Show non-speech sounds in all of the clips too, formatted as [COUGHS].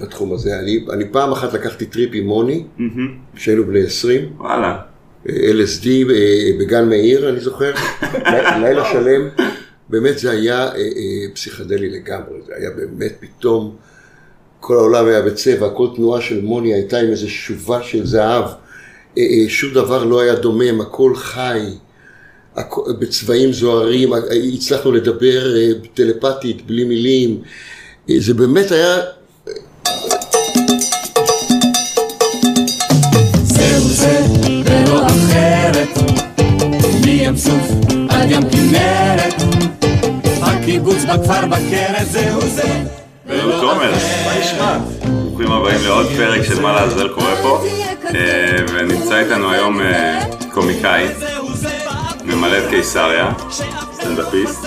בתחום הזה. אני, אני פעם אחת לקחתי טריפ עם מוני. כשהיינו בני 20, וואלה. LSD אה, בגן מאיר, אני זוכר, [LAUGHS] לילה שלם, באמת זה היה אה, אה, פסיכדלי לגמרי, זה היה באמת פתאום, כל העולם היה בצבע, כל תנועה של מוני הייתה עם איזו שובל של זהב, אה, אה, שום דבר לא היה דומם, הכל חי, בצבעים זוהרים, אה, הצלחנו לדבר אה, טלפתית, בלי מילים, אה, זה באמת היה מים סוף עד ים כנרת. הקיבוץ בכפר בכרת זהו זה. אהוד תומר, מה נשמע? ברוכים הבאים לעוד פרק של מה לעזאזל קורה פה. אה, ונמצא איתנו היום אה, קומיקאי, ממלא את קיסריה, סטנדאפיסט,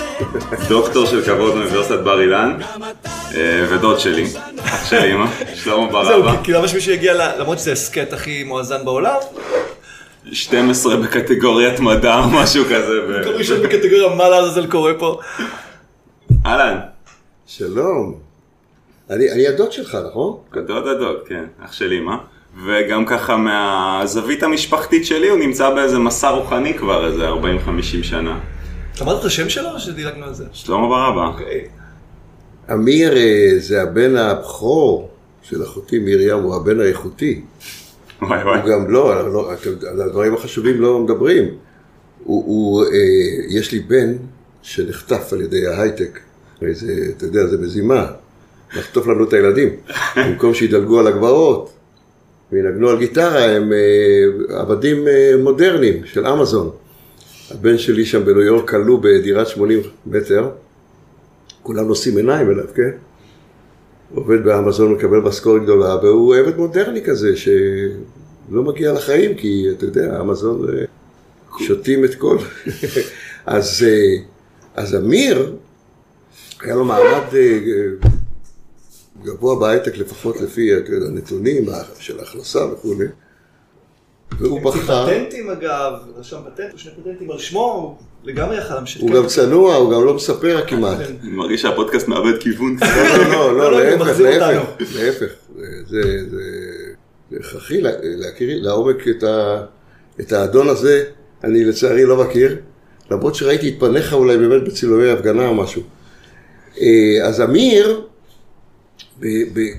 דוקטור של כבוד מאוניברסיטת בר אילן אה, ודוד שלי, אח של אמא, שלמה בר זהו, אבא, כי- כי למה שמישהו יגיע, ל- למרות שזה הסכת הכי מואזן בעולם, 12 בקטגוריית מדע או משהו כזה, כל ראשון בקטגוריה מה לעזאזל קורה פה. אהלן, שלום. אני, אני הדוד שלך, נכון? דוד הדוד, כן, אח של אמא. וגם ככה מהזווית המשפחתית שלי הוא נמצא באיזה מסע רוחני כבר איזה 40-50 שנה. אתה אמרת את השם שלו או שדילגנו על זה? שלמה בר אבא. אוקיי. אמיר אה, זה הבן הבכור של אחותי מרים, הוא הבן האיכותי. וואי וואי. הוא גם לא, לא על הדברים החשובים לא מדברים. הוא, הוא, אה, יש לי בן שנחטף על ידי ההייטק. זה, אתה יודע, זה מזימה. לחטוף לנו את הילדים. [LAUGHS] במקום שידלגו על הגבעות וינגנו על גיטרה, הם אה, עבדים אה, מודרניים של אמזון. הבן שלי שם בניו יורק כלוא בדירת 80 מטר. כולם נושאים עיניים אליו, כן? עובד באמזון, מקבל משכורת גדולה, והוא עבד מודרני כזה, שלא מגיע לחיים, כי אתה יודע, אמזון אה, שותים את כל... [LAUGHS] אז, אה, אז אמיר, היה לו מעמד אה, גבוה בהייטק, לפחות לפי הנתונים של ההכנסה וכולי, והוא בחר... פטנטים אגב, רשם פטנט או שני פטנטים על שמו, הוא לגמרי יכל להמשיך. הוא כן. גם צנוע, הוא גם לא מספר כמעט. כן. אני מרגיש שהפודקאסט מאבד כיוון. לא, לא, לא, לא, לא, להפך, להפך. להפך. זה, הכרחי לה- להכיר לעומק את, האדון הזה, אני לצערי לא מכיר, למרות שראיתי את פניך אולי באמת בצילומי הפגנה או משהו. אה, אז אמיר,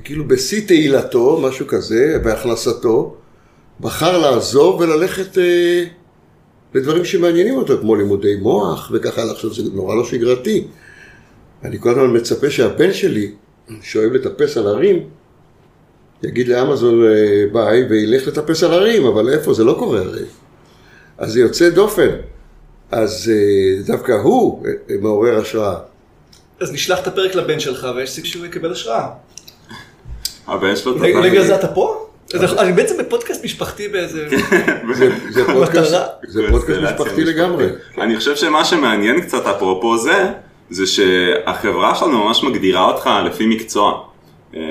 כאילו בשיא תהילתו, משהו כזה, בהכנסתו, בחר לעזוב וללכת אה, לדברים שמעניינים אותו, כמו לימודי מוח וככה הלאה. עכשיו זה נורא לא שגרתי. אני כל הזמן מצפה שהבן שלי, שאוהב לטפס על הרים, יגיד לאמזון אה, ביי וילך לטפס על הרים, אבל איפה? זה לא קורה הרי. אז זה יוצא דופן. אז אה, דווקא הוא אה, מעורר השראה. אז נשלח את הפרק לבן שלך ויש סיכוי שהוא יקבל השראה. הבן שלו בגלל זה אתה פה? אז אני בעצם בפודקאסט משפחתי באיזה... [LAUGHS] זה, [LAUGHS] פודקאסט, מטרה. זה פודקאסט משפחתי לגמרי. אני חושב שמה שמעניין קצת אפרופו זה, זה שהחברה שלנו ממש מגדירה אותך לפי מקצוע. אה,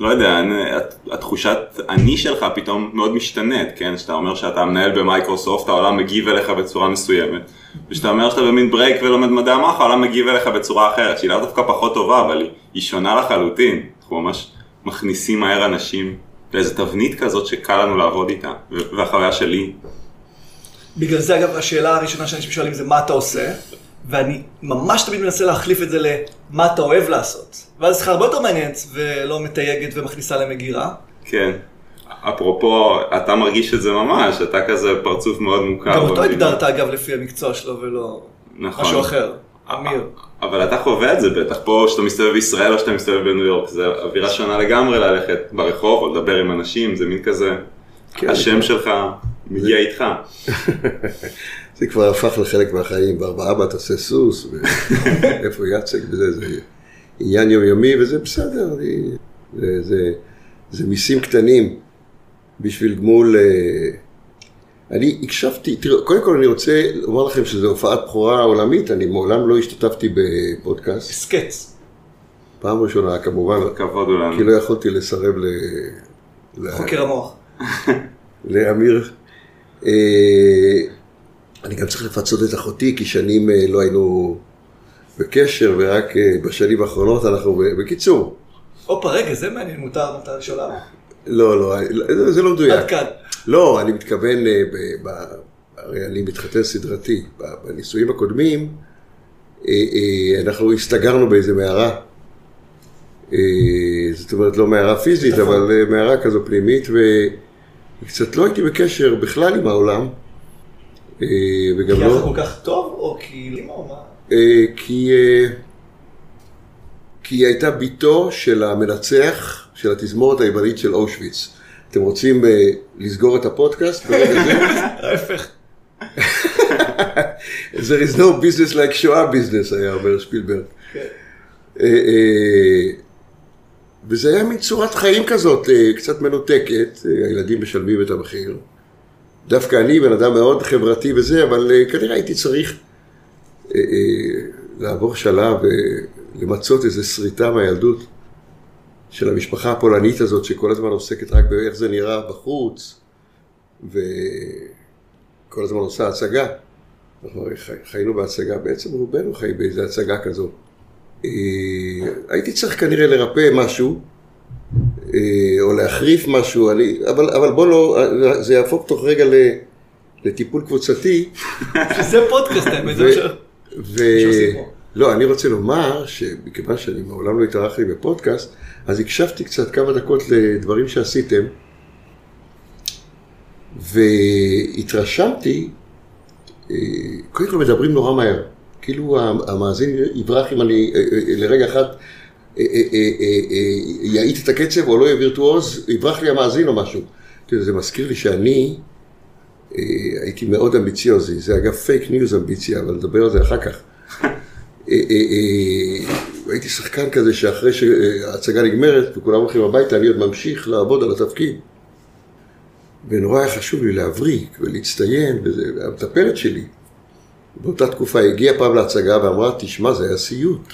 לא יודע, אני- התחושת אני שלך פתאום מאוד משתנית, כן? שאתה אומר שאתה מנהל במייקרוסופט, העולם מגיב אליך בצורה מסוימת. וכשאתה אומר שאתה במין ברייק ולומד מדעי המוח, העולם מגיב אליך בצורה אחרת, שהיא לאו דווקא פחות טובה, אבל היא שונה לחלוטין. אנחנו ממש מכניסים מהר אנשים לאיזו תבנית כזאת שקל לנו לעבוד איתה. והחוויה שלי, בגלל זה אגב השאלה הראשונה שאנשים שואלים זה מה אתה עושה, ואני ממש תמיד מנסה להחליף את זה למה אתה אוהב לעשות. ואז שיחה הרבה יותר מעניינת ולא מתייגת ומכניסה למגירה. כן. אפרופו, אתה מרגיש את זה ממש, אתה כזה פרצוף מאוד מוכר. גם אותו. הגדרת אגב לפי המקצוע שלו ולא נכון. משהו אחר. אמיר. אבל אתה חווה את זה בטח פה, שאתה מסתובב בישראל או שאתה מסתובב בניו יורק, זה אווירה שונה לגמרי ללכת ברחוב או לדבר עם אנשים, זה מין כזה, כן. השם שלך מגיע איתך. [LAUGHS] זה כבר הפך לחלק מהחיים, בארבעה תעשה סוס, ואיפה [LAUGHS] יצק וזה, זה עניין יומיומי, וזה בסדר, זה, זה, זה מיסים קטנים בשביל גמול... אני הקשבתי, תראו, קודם כל אני רוצה לומר לכם שזו הופעת בכורה עולמית, אני מעולם לא השתתפתי בפודקאסט, הסכת. פעם ראשונה כמובן, כבוד הוא לנו. כי לא יכולתי לסרב ל... חוקר המוח. לאמיר. אה, אני גם צריך לפצות את אחותי, כי שנים אה, לא היינו בקשר, ורק אה, בשנים האחרונות אנחנו... בקיצור, הופה, רגע, זה מעניין, מותר, מותר לשאול למה. לא, לא, זה- זה לא מדויק. עד כאן. לא, אני מתכוון, אה, ב- ב- הרי אני מתחתן סדרתי. בנישואים הקודמים, אה, אה, אנחנו הסתגרנו באיזה מערה. אה, זאת אומרת, לא מערה פיזית, נכון. אבל אה, מערה כזו פנימית, וקצת לא הייתי בקשר בכלל עם העולם. אה, וגם כי היה לך לא... כל כך טוב, או כי... אה, אה, כי היא הייתה בתו של המנצח של התזמורת היוונית של אושוויץ. אתם רוצים אה, לסגור את הפודקאסט? [LAUGHS] ההפך. [LAUGHS] There is no business like שואה business, היה אומר שפילברג. כן. אה, אה, וזה היה מין צורת חיים כזאת, קצת מנותקת, הילדים משלמים את המחיר. דווקא אני בן אדם מאוד חברתי וזה, אבל אה, כנראה הייתי צריך לעבור שלב ולמצות איזו שריטה מהילדות של המשפחה הפולנית הזאת, שכל הזמן עוסקת רק באיך זה נראה בחוץ, וכל הזמן עושה הצגה. אנחנו חיינו בהצגה, בעצם רובנו חיים באיזו הצגה כזו. אה, הייתי צריך כנראה לרפא משהו, אה, או להחריף משהו, אני, אבל, אבל בוא לא, זה יהפוך תוך רגע ל, לטיפול קבוצתי. [LAUGHS] שזה פודקאסט, האמת, זה מה. שעושים פה. לא, אני רוצה לומר שמכיוון שאני מעולם לא התארחתי בפודקאסט, אז הקשבתי קצת כמה דקות לדברים שעשיתם, והתרשמתי, אה, קודם כל מדברים נורא מהר. כאילו המאזין יברח אם אני אה, אה, לרגע אה, יאט את הקצב או לא יהיה וירטואוז, יברח לי המאזין או משהו. זה מזכיר לי שאני הייתי מאוד אמביציוזי, זה אגב fake news אמביציה, אבל נדבר על זה אחר כך. אה, אה, אה, הייתי שחקן כזה שאחרי שההצגה נגמרת וכולם הולכים הביתה, אני עוד ממשיך לעבוד על התפקיד. ונורא היה חשוב לי להבריק ולהצטיין, וזה, והמטפלת שלי, באותה תקופה הגיעה פעם להצגה ואמרה, תשמע, זה היה סיוט.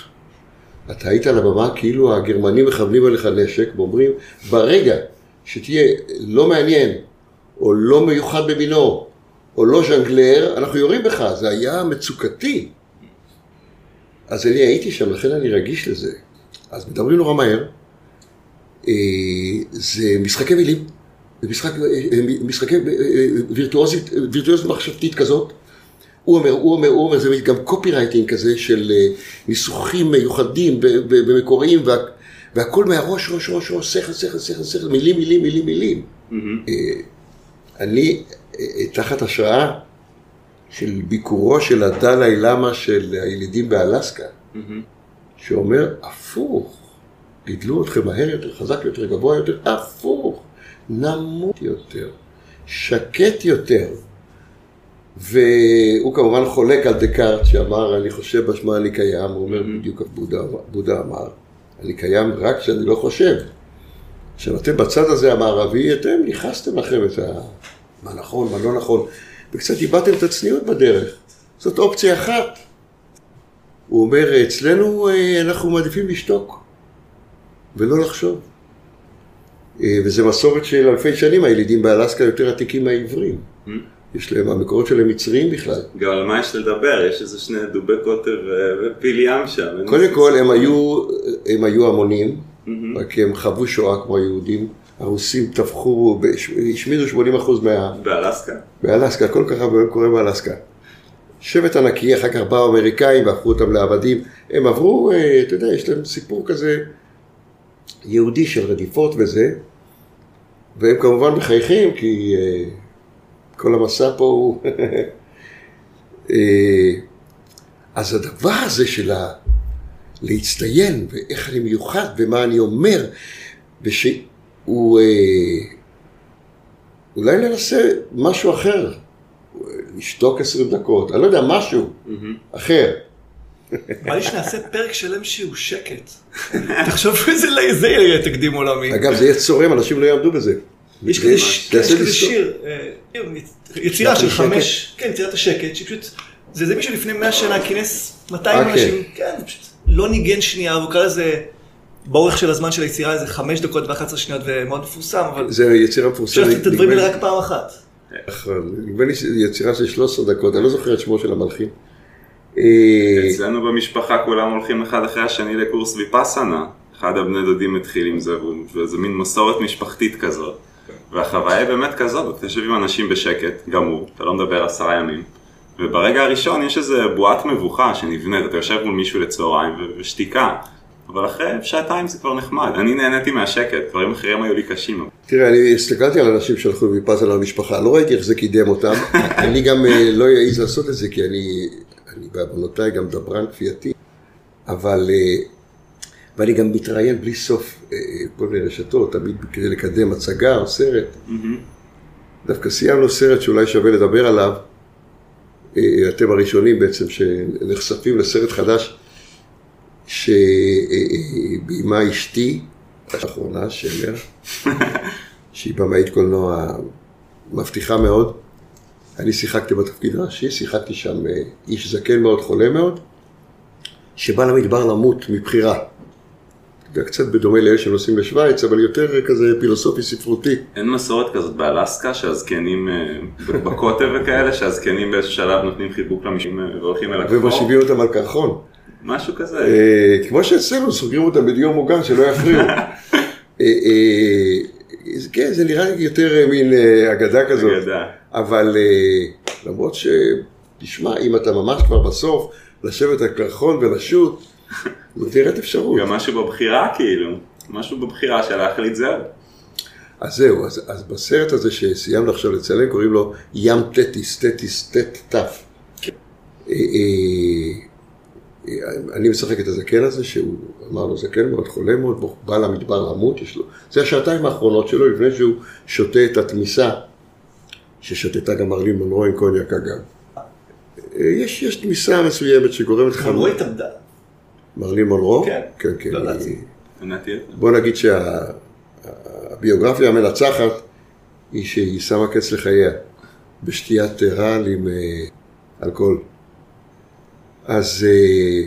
אתה היית על הבמה כאילו הגרמנים מכוונים עליך נשק ואומרים, ברגע שתהיה לא מעניין, או לא מיוחד במינו, או לא ז'אנגלר, אנחנו יורים בך. זה היה מצוקתי. אז אני הייתי שם, לכן אני רגיש לזה. אז מדברים נורא מהר. אה, זה משחקי מילים. משחק, אה, אה, משחקי וירטואוזית, וירטואוזית מחשבתית כזאת. הוא אומר, הוא אומר, הוא אומר, זה גם קופי רייטינג כזה של ניסוחים מיוחדים ומקוריים, וה, והכל מהראש, ראש, ראש, ראש, שכל, שכל, שכל, שכל, מילים, מילים, מילים, מילים. מהמם. אני תחת השראה של ביקורו של הדלאי למה של הילידים באלסקה, מהמם. שאומר, הפוך, גידלו אתכם מהר יותר, חזק יותר, גבוה יותר, הפוך, נמות יותר, שקט יותר. והוא כמובן חולק על דקארט שאמר, אני חושב בשמה אני קיים, הוא אומר בדיוק איך בודה, בודה אמר, אני קיים רק כשאני לא חושב. עכשיו אתם בצד הזה המערבי, אתם ניכסתם לכם את ה... מה נכון, מה לא נכון, וקצת איבדתם את הצניעות בדרך. זאת אופציה אחת. הוא אומר, אצלנו אה, אנחנו מעדיפים לשתוק ולא לחשוב. אה, וזה מסורת של אלפי שנים, הילידים באלסקה יותר עתיקים מהעברים. יש להם, המקורות שלהם מצריים בכלל. גם על מה יש לדבר, יש איזה שני דובי קוטר ו- ופיל ים שם. קודם כל, הם. היו, הם היו המונים, מהמם. רק הם חוו שואה כמו היהודים. הרוסים טבחו, השמידו 80% מה... באלסקה? באלסקה, הכל ככה קורה באלסקה. שבט ענקי, אחר כך באו האמריקאים והפכו אותם לעבדים. הם עברו, אה, אתה יודע, יש להם סיפור כזה יהודי של רדיפות וזה, והם כמובן מחייכים, כי אה, כל המסע פה הוא... [LAUGHS] אה, אז הדבר הזה של ה... להצטיין, ואיך אני מיוחד, ומה אני אומר, ושהוא... אה, אולי ננסה משהו אחר, לשתוק עשרים דקות, אני לא יודע, משהו. אחר. בא לי שנעשה פרק שלם שהוא שקט. תחשוב איזה זה יהיה תקדים עולמי. אגב, זה יהיה צורם, אנשים לא יעמדו בזה. יש כזה. שיר, אה, יצירה של שקט. חמש, כן, יצירת השקט, שפשוט, זה זה מישהו לפני 100 שנה כינס 200 אה, כן. אנשים, כן, פשוט לא ניגן שנייה, הוא קרא לזה, באורך של הזמן של היצירה איזה 5 דקות ו-11 שניות ומאוד מפורסם, אבל זה יצירה אפשר מפורסמת. לעשות את הדברים האלה רק פעם אחת. נכון, נדמה לי שזו יצירה של 13 דקות, אני לא זוכר את שמו של המלחין. אה, אצלנו במשפחה כולם הולכים אחד אחרי השני לקורס ויפאסנה. אחד הבני דודים התחיל עם זה, וזה מין מסורת משפחתית כזאת. והחוויה היא באמת כזאת, אתה יושב עם אנשים בשקט, גמור, אתה לא מדבר עשרה ימים. וברגע הראשון יש איזה בועת מבוכה שנבנית, אתה יושב מול מישהו לצהריים ושתיקה. אבל אחרי שעתיים זה כבר נחמד, אני נהניתי מהשקט, דברים אחרים היו לי קשים. תראה, אני הסתכלתי על אנשים שהלכו ויפאזל למשפחה, לא ראיתי איך זה קידם אותם. [LAUGHS] אני גם אה, לא אעז לעשות את זה, כי אני, אני בעוונותיי גם דברן כפייתי. אבל, אה, ואני גם מתראיין בלי סוף אה, כל מיני רשתות, תמיד כדי לקדם הצגה או סרט. דווקא סיימנו סרט שאולי שווה לדבר עליו. אתם הראשונים בעצם שנחשפים לסרט חדש שביימה אשתי, האחרונה, שמר, שהיא במאית קולנוע מבטיחה מאוד. אני שיחקתי בתפקיד הראשי, שיחקתי שם אה, איש זקן מאוד, חולה מאוד, שבא למדבר למות מבחירה. קצת בדומה לאלה שנוסעים לשוויץ, אבל יותר כזה פילוסופי ספרותי. אין מסורת כזאת באלסקה שהזקנים אה, בקוטב וכאלה, שהזקנים באיזשהו שלב נותנים חיבוק למשקים אה, והולכים אל הכפור? ומושיבים אותם על קרחון. משהו כזה. אה, כמו שאצלנו סוגרים אותם בדיור מוגן שלא יפריעו. [LAUGHS] אה, אה, כן, זה נראה לי יותר מין אגדה כזאת. אגדה. אבל למרות ש... תשמע, אם אתה ממש כבר בסוף, לשבת על קרחון ולשוט, נראית אפשרות. גם משהו בבחירה כאילו, משהו בבחירה של להחליט זהו. אז זהו, אז, אז בסרט הזה שסיימנו עכשיו לצלם, קוראים לו ים תטיס, תטיס, טט תף. אני משחק את הזקן הזה, שהוא אמרנו זקן מאוד, חולה מאוד, בא למדבר למות, יש לו, זה השעתיים האחרונות שלו, לפני שהוא שותה את התמיסה, ששתתה גם מרלין מונרו עם קוניאק אגב. אה, יש, יש תמיסה מסוימת שגורמת לך... חמרו התאבדה. מרלין מונרו? כן. כן, כן. לא נאצי. הבנתי את זה. בוא נגיד שהביוגרפיה המנצחת היא שהיא שמה קץ לחייה בשתיית רעל עם אה, אלכוהול. אז אה,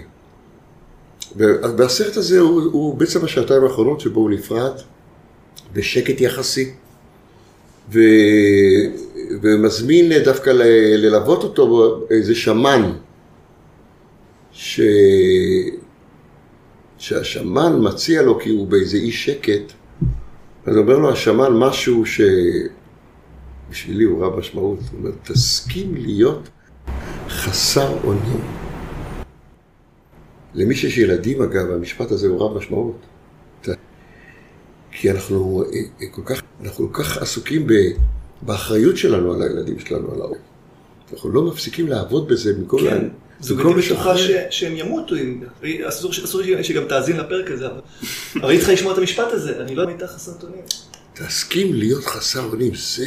והסרט הזה הוא, הוא בעצם השעתיים האחרונות שבו הוא נפרד בשקט יחסי. ו, ומזמין דווקא ל, ללוות אותו איזה שמן ש... שהשמן מציע לו כי הוא באיזה אי שקט, אז אומר לו השמן משהו שבשבילי הוא רב משמעות, הוא אומר, תסכים להיות חסר אונים. למי שיש ילדים אגב, המשפט הזה הוא רב משמעות. כי אנחנו אה, אה, כל כך, אנחנו כל כך עסוקים ב, באחריות שלנו על הילדים שלנו, על ההורים. אנחנו לא מפסיקים לעבוד בזה במקום... כן. לה- זוגתי במקום בטוחה. ש- שהם ימותו אם... אסור אסור שגם תאזין לפרק הזה, אבל... אבל היא צריכה לשמוע את המשפט הזה, אני לא איתך חסרטונים. תסכים להיות חסר אונים, זה,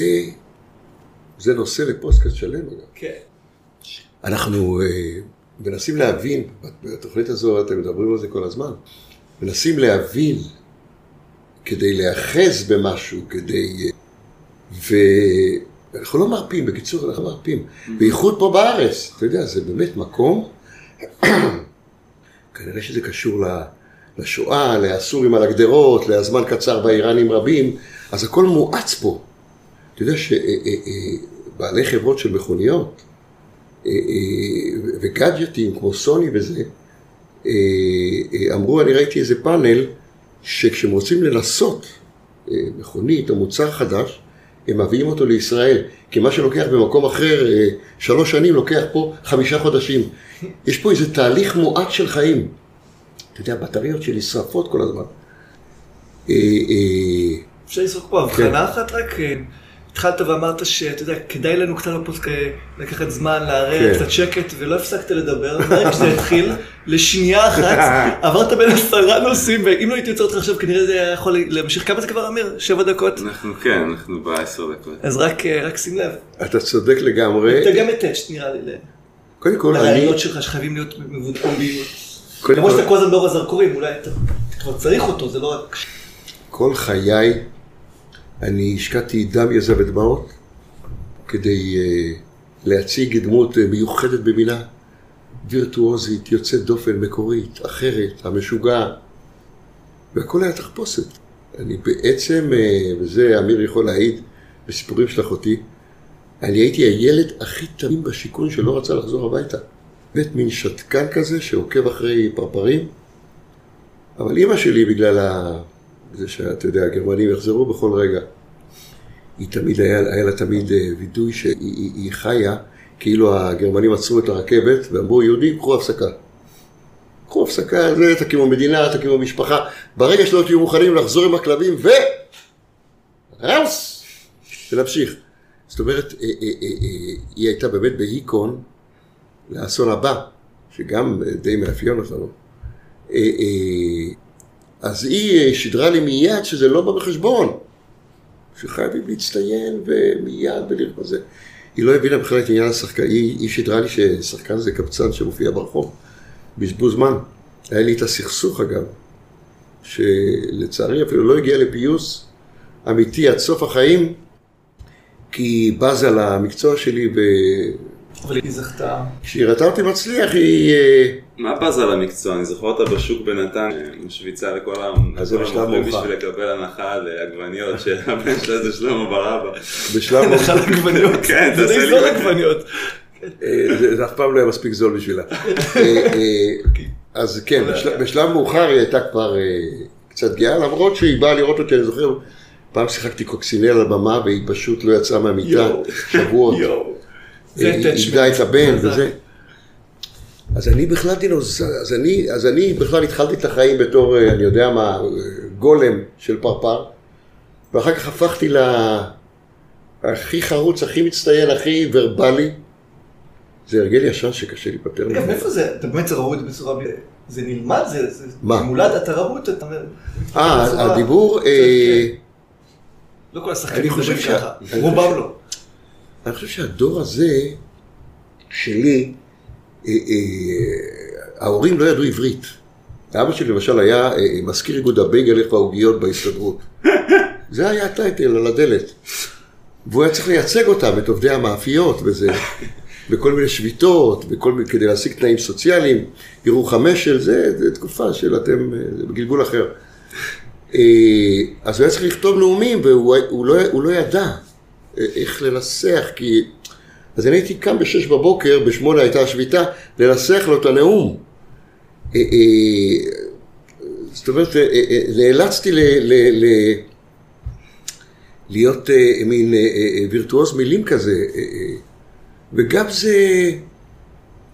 זה נושא לפוסטקאסט שלם אגב. כן. אנחנו אה, מנסים להבין, בתוכנית הזו אתם מדברים על זה כל הזמן, מנסים להבין כדי להיאחז במשהו, כדי... אה, ואנחנו לא מרפים, בקיצור, אנחנו לא מרפים. בייחוד פה בארץ, אתה יודע, זה באמת מקום, [COUGHS] כנראה שזה קשור לשואה, לאסורים על הגדרות, לזמן קצר באיראנים רבים, אז הכל מואץ פה. אתה יודע שבעלי חברות של מכוניות, אה, אה, וגאדג'טים כמו סוני וזה, אה, אה, אמרו, אני ראיתי איזה פאנל, שכשהם רוצים לנסות אה, מכונית או מוצר חדש, הם מביאים אותו לישראל, כי מה שלוקח במקום אחר אה, שלוש שנים, לוקח פה חמישה חודשים. יש פה איזה תהליך מואץ של חיים. אתה יודע, בטריות שלי נשרפות כל הזמן. אה, אה, אפשר לזרוק פה הבחנה אחת רק. התחלת ואמרת שאתה יודע, כדאי לנו קצת אה, לקחת זמן, לערער, כן. קצת שקט, ולא הפסקת לדבר. [LAUGHS] ברגע שזה התחיל, לשנייה אחת, [LAUGHS] עברת בין עשרה נושאים, ואם לא הייתי יוצא אותך עכשיו, כנראה זה היה יכול להמשיך. כמה זה כבר, אמיר? שבע דקות? אנחנו כן, אנחנו בעשר דקות. אז רק אה, רק שים לב. אתה צודק לגמרי. אתה גם מטאצ'ט נראה לי, קודם כל, אני... לרעיונות שלך שחייבים להיות למרות כל- שאתה כל הזמן באור הזרקורים, אולי אתה אתה כבר צריך אותו, זה לא רק... כל חיי אני השקעתי דם, יזע ודמעות כדי uh, להציג דמות uh, מיוחדת במינה, וירטואוזית, יוצאת דופן, מקורית, אחרת, המשוגע, והכל היה תחפושת. אני בעצם, uh, וזה אמיר יכול להעיד בסיפורים של אחותי, אני הייתי הילד הכי תמים בשיכון שלא רצה לחזור הביתה. באמת מין שתקן כזה שעוקב אחרי פרפרים, אבל אימא שלי, בגלל. זה שאתה יודע, הגרמנים יחזרו בכל רגע, היא תמיד, היה, היה לה תמיד אה, וידוי שהיא היא, היא חיה, כאילו הגרמנים עצרו את הרכבת ואמרו, יהודים, קחו הפסקה. קחו הפסקה, זה, תקימו מדינה, תקימו משפחה. ברגע שלא תהיו מוכנים לחזור עם הכלבים ו... ראוס! ולהמשיך. זאת אומרת, אה, אה, היא הייתה באמת בהיקון לאסון הבא, שגם די מאפיין אותנו. אז היא אה, שידרה לי מיד שזה לא בא בחשבון, שחייבים להצטיין ומיד ולראות זה. היא לא הבינה בכלל את עניין השחקן, היא, היא שידרה לי ששחקן זה קבצן שמופיע ברחוב, בזבוז זמן. היה לי את הסכסוך אגב, שלצערי אפילו לא הגיע לפיוס אמיתי עד סוף החיים, כי היא בזה למקצוע שלי, אבל היא זכתה. וכשהיא ראתה אותי מצליח היא... אה, מה על המקצוע? אני זוכר אותה בשוק בנתניה, משוויצה לכל זה המוכרים מאוחר. בשביל לקבל הנחה על אה, עגבניות, שהבן שלה זה שלמה ברבא. בשלב נאכל עגבניות. כן, זה תעשה לי זול בן. עגבניות. אה, זה, זה אף פעם לא היה מספיק זול בשבילה. אה, אה, אז כן, בשלב, בשלב מאוחר היא הייתה כבר אה, קצת גאה, למרות שהיא באה לראות אותי, אני זוכר, פעם שיחקתי קוקסינל על הבמה והיא פשוט לא יצאה מהמיטה. שבועות. יואו. זה היא attachment. איבדה את הבן. וזה. אז אני בכלל דינוז... אז אני, אז אני בכלל התחלתי את החיים בתור, אה, אני יודע מה, אה, גולם של פרפר, ואחר כך הפכתי להכי חרוץ, הכי מצטיין, הכי ורבלי. זה הרגל ישן שקשה להיפטר ממנו. מאיפה זה? אתה באמת ראו את זה בצורה... ב- זה נלמד? זה מה? מולד? אתה זה? אתה אומר... אה, הדיבור, כן, אה, כן. לא כל השחקנים אני חושב מדברים שה- ככה. רובם לא. אני חושב שהדור הזה, שלי, אה, אה, ההורים לא ידעו עברית. אבא שלי למשל היה אה, מזכיר איגוד הבייגלך והעוגיות בהסתדרות. [LAUGHS] זה היה הטייטל על הדלת. והוא היה צריך לייצג אותם, את עובדי המאפיות וזה, [LAUGHS] בכל מיני שביתות, בכל מיני, כדי להשיג תנאים סוציאליים. ירוחם אשל, זה, זה תקופה של אתם, זה בגלגול אחר. אז הוא היה צריך לכתוב נאומים, והוא הוא לא, הוא לא ידע איך לנסח, כי... אז אני הייתי קם בשש בבוקר, בשמונה הייתה השביתה, לנסח לו את הנאום. אה, אה, זאת אומרת, אה, נאלצתי ל, ל, ל, להיות מין וירטואוז מילים כזה, וגם זה,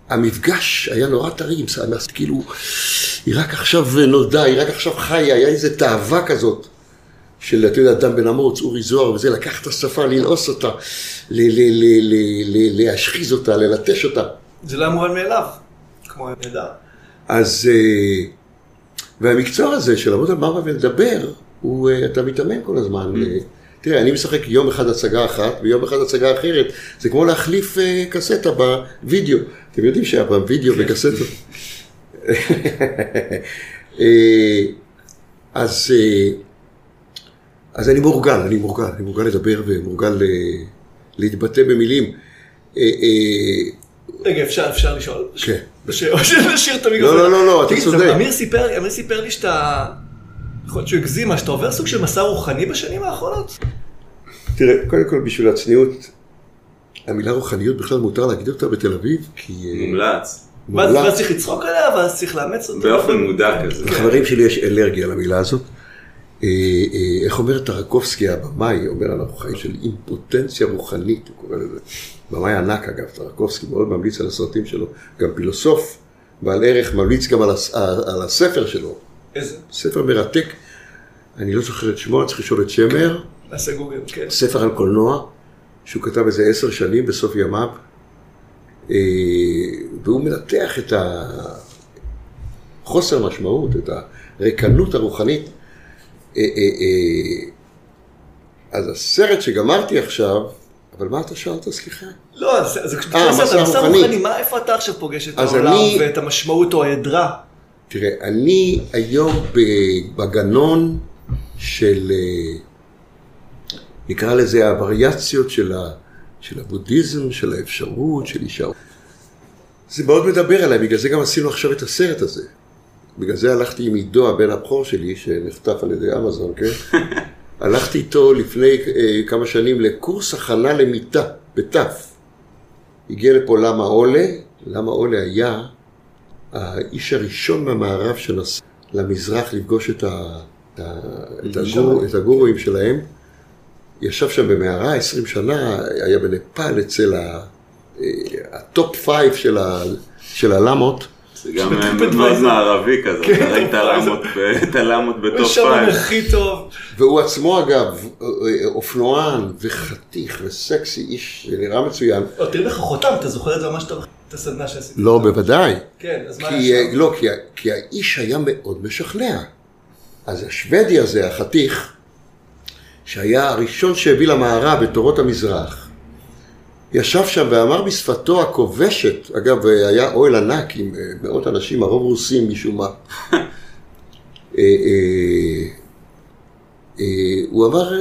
המפגש היה נורא טרי עם סענס, כאילו, היא רק עכשיו נולדה, היא רק עכשיו חיה, היה איזו תאווה כזאת. של, אתה יודע, דם בן אמוץ, אורי זוהר וזה, לקח את השפה, ללעוס אותה, ל- ל- ל- ל- ל- להשחיז אותה, ללטש אותה. זה לא היה מובן מאליו. כמו נהדר. אז, אה, והמקצוע הזה של לעמוד על מרמה ולדבר, הוא, אה, אתה מתאמן כל הזמן. אה, תראה, אני משחק יום אחד הצגה אחת, ויום אחד הצגה אחרת. זה כמו להחליף קסטה בווידאו. אתם יודעים שהיה פעם וידאו וקסטות. [LAUGHS] [LAUGHS] אה, אז, אז אני מורגל, אני מורגל, אני מורגל לדבר ומורגל אה, להתבטא במילים. אה, אה, רגע, אפשר, אפשר לשאול? כן. או שנשאיר את המיקרופון. לא, לא, לא, אתה צודק. אמיר סיפר, אמיר סיפר לי שאתה... יכול להיות שהוא הגזים, מה, שאתה עובר סוג של מסע רוחני בשנים האחרונות? תראה, קודם כל בשביל הצניעות, המילה רוחניות בכלל מותר להגיד אותה בתל אביב, כי... מומלץ. ואז צריך לצחוק עליה, ואז צריך לאמץ אותה. באופן מודע כזה. לחברים שלי יש אלרגיה למילה הזאת. אה, אה, איך אומר טרקובסקי, הבמאי, אומר אנחנו חיים של אימפוטנציה רוחנית, הוא קורא לזה. במאי ענק אגב, טרקובסקי מאוד ממליץ על הסרטים שלו, גם פילוסוף, בעל ערך, ממליץ גם על, הס, על הספר שלו, איזה? ספר מרתק, אני לא זוכר את שמו, אני צריך לשאול את שמר, נעשה גוגל, כן. ספר על קולנוע, שהוא כתב איזה עשר שנים בסוף ימיו, אה, והוא מנתח את החוסר משמעות, את הריקנות הרוחנית. אה, אה, אה, אז הסרט שגמרתי עכשיו, אבל מה אתה שאלת, סליחה? לא, זה זה מסע רוחני. איפה אתה עכשיו פוגש את אז העולם ואת המשמעות או העדרה? תראה, אני היום בגנון של, נקרא לזה הווריאציות של, ה, של הבודהיזם, של האפשרות, של אישה. זה מאוד מדבר עליי, בגלל זה גם עשינו עכשיו את הסרט הזה. בגלל זה הלכתי עם עידו, הבן הבכור שלי, שנחטף על ידי אמזון, כן? [LAUGHS] הלכתי איתו לפני אה, כמה שנים לקורס הכנה למיטה, בתף. הגיע לפה למה עולה, למה עולה היה האיש הראשון מהמערב שנסע למזרח לפגוש את, ה, את, ה, את, הגור, את הגורואים שלהם. ישב שם במערה 20 שנה, היה בנפאל אצל ה- אה, ה-top five של, ה, של הלמות. זה גם מאוד. מערבי כזה, כן, אתה ראית top five. למות [LAUGHS] ב- את הלמות הוא שם. הכי טוב. והוא עצמו אגב, אופנוען וחתיך וסקסי, איש נראה מצוין. לא, תראה לך חותם, אתה זוכר את זה ממש טוב, את הסדנה שעשיתי. לא, בוודאי. כן, אז מה כי, היה שם? לא, כי האיש היה מאוד משכנע. אז השוודי הזה, החתיך, שהיה הראשון שהביא למערב את תורות המזרח, ישב שם ואמר בשפתו הכובשת, אגב, היה אוהל ענק עם אה, מאות אנשים, הרוב רוסים משום מה. [LAUGHS] אה, אה, הוא אמר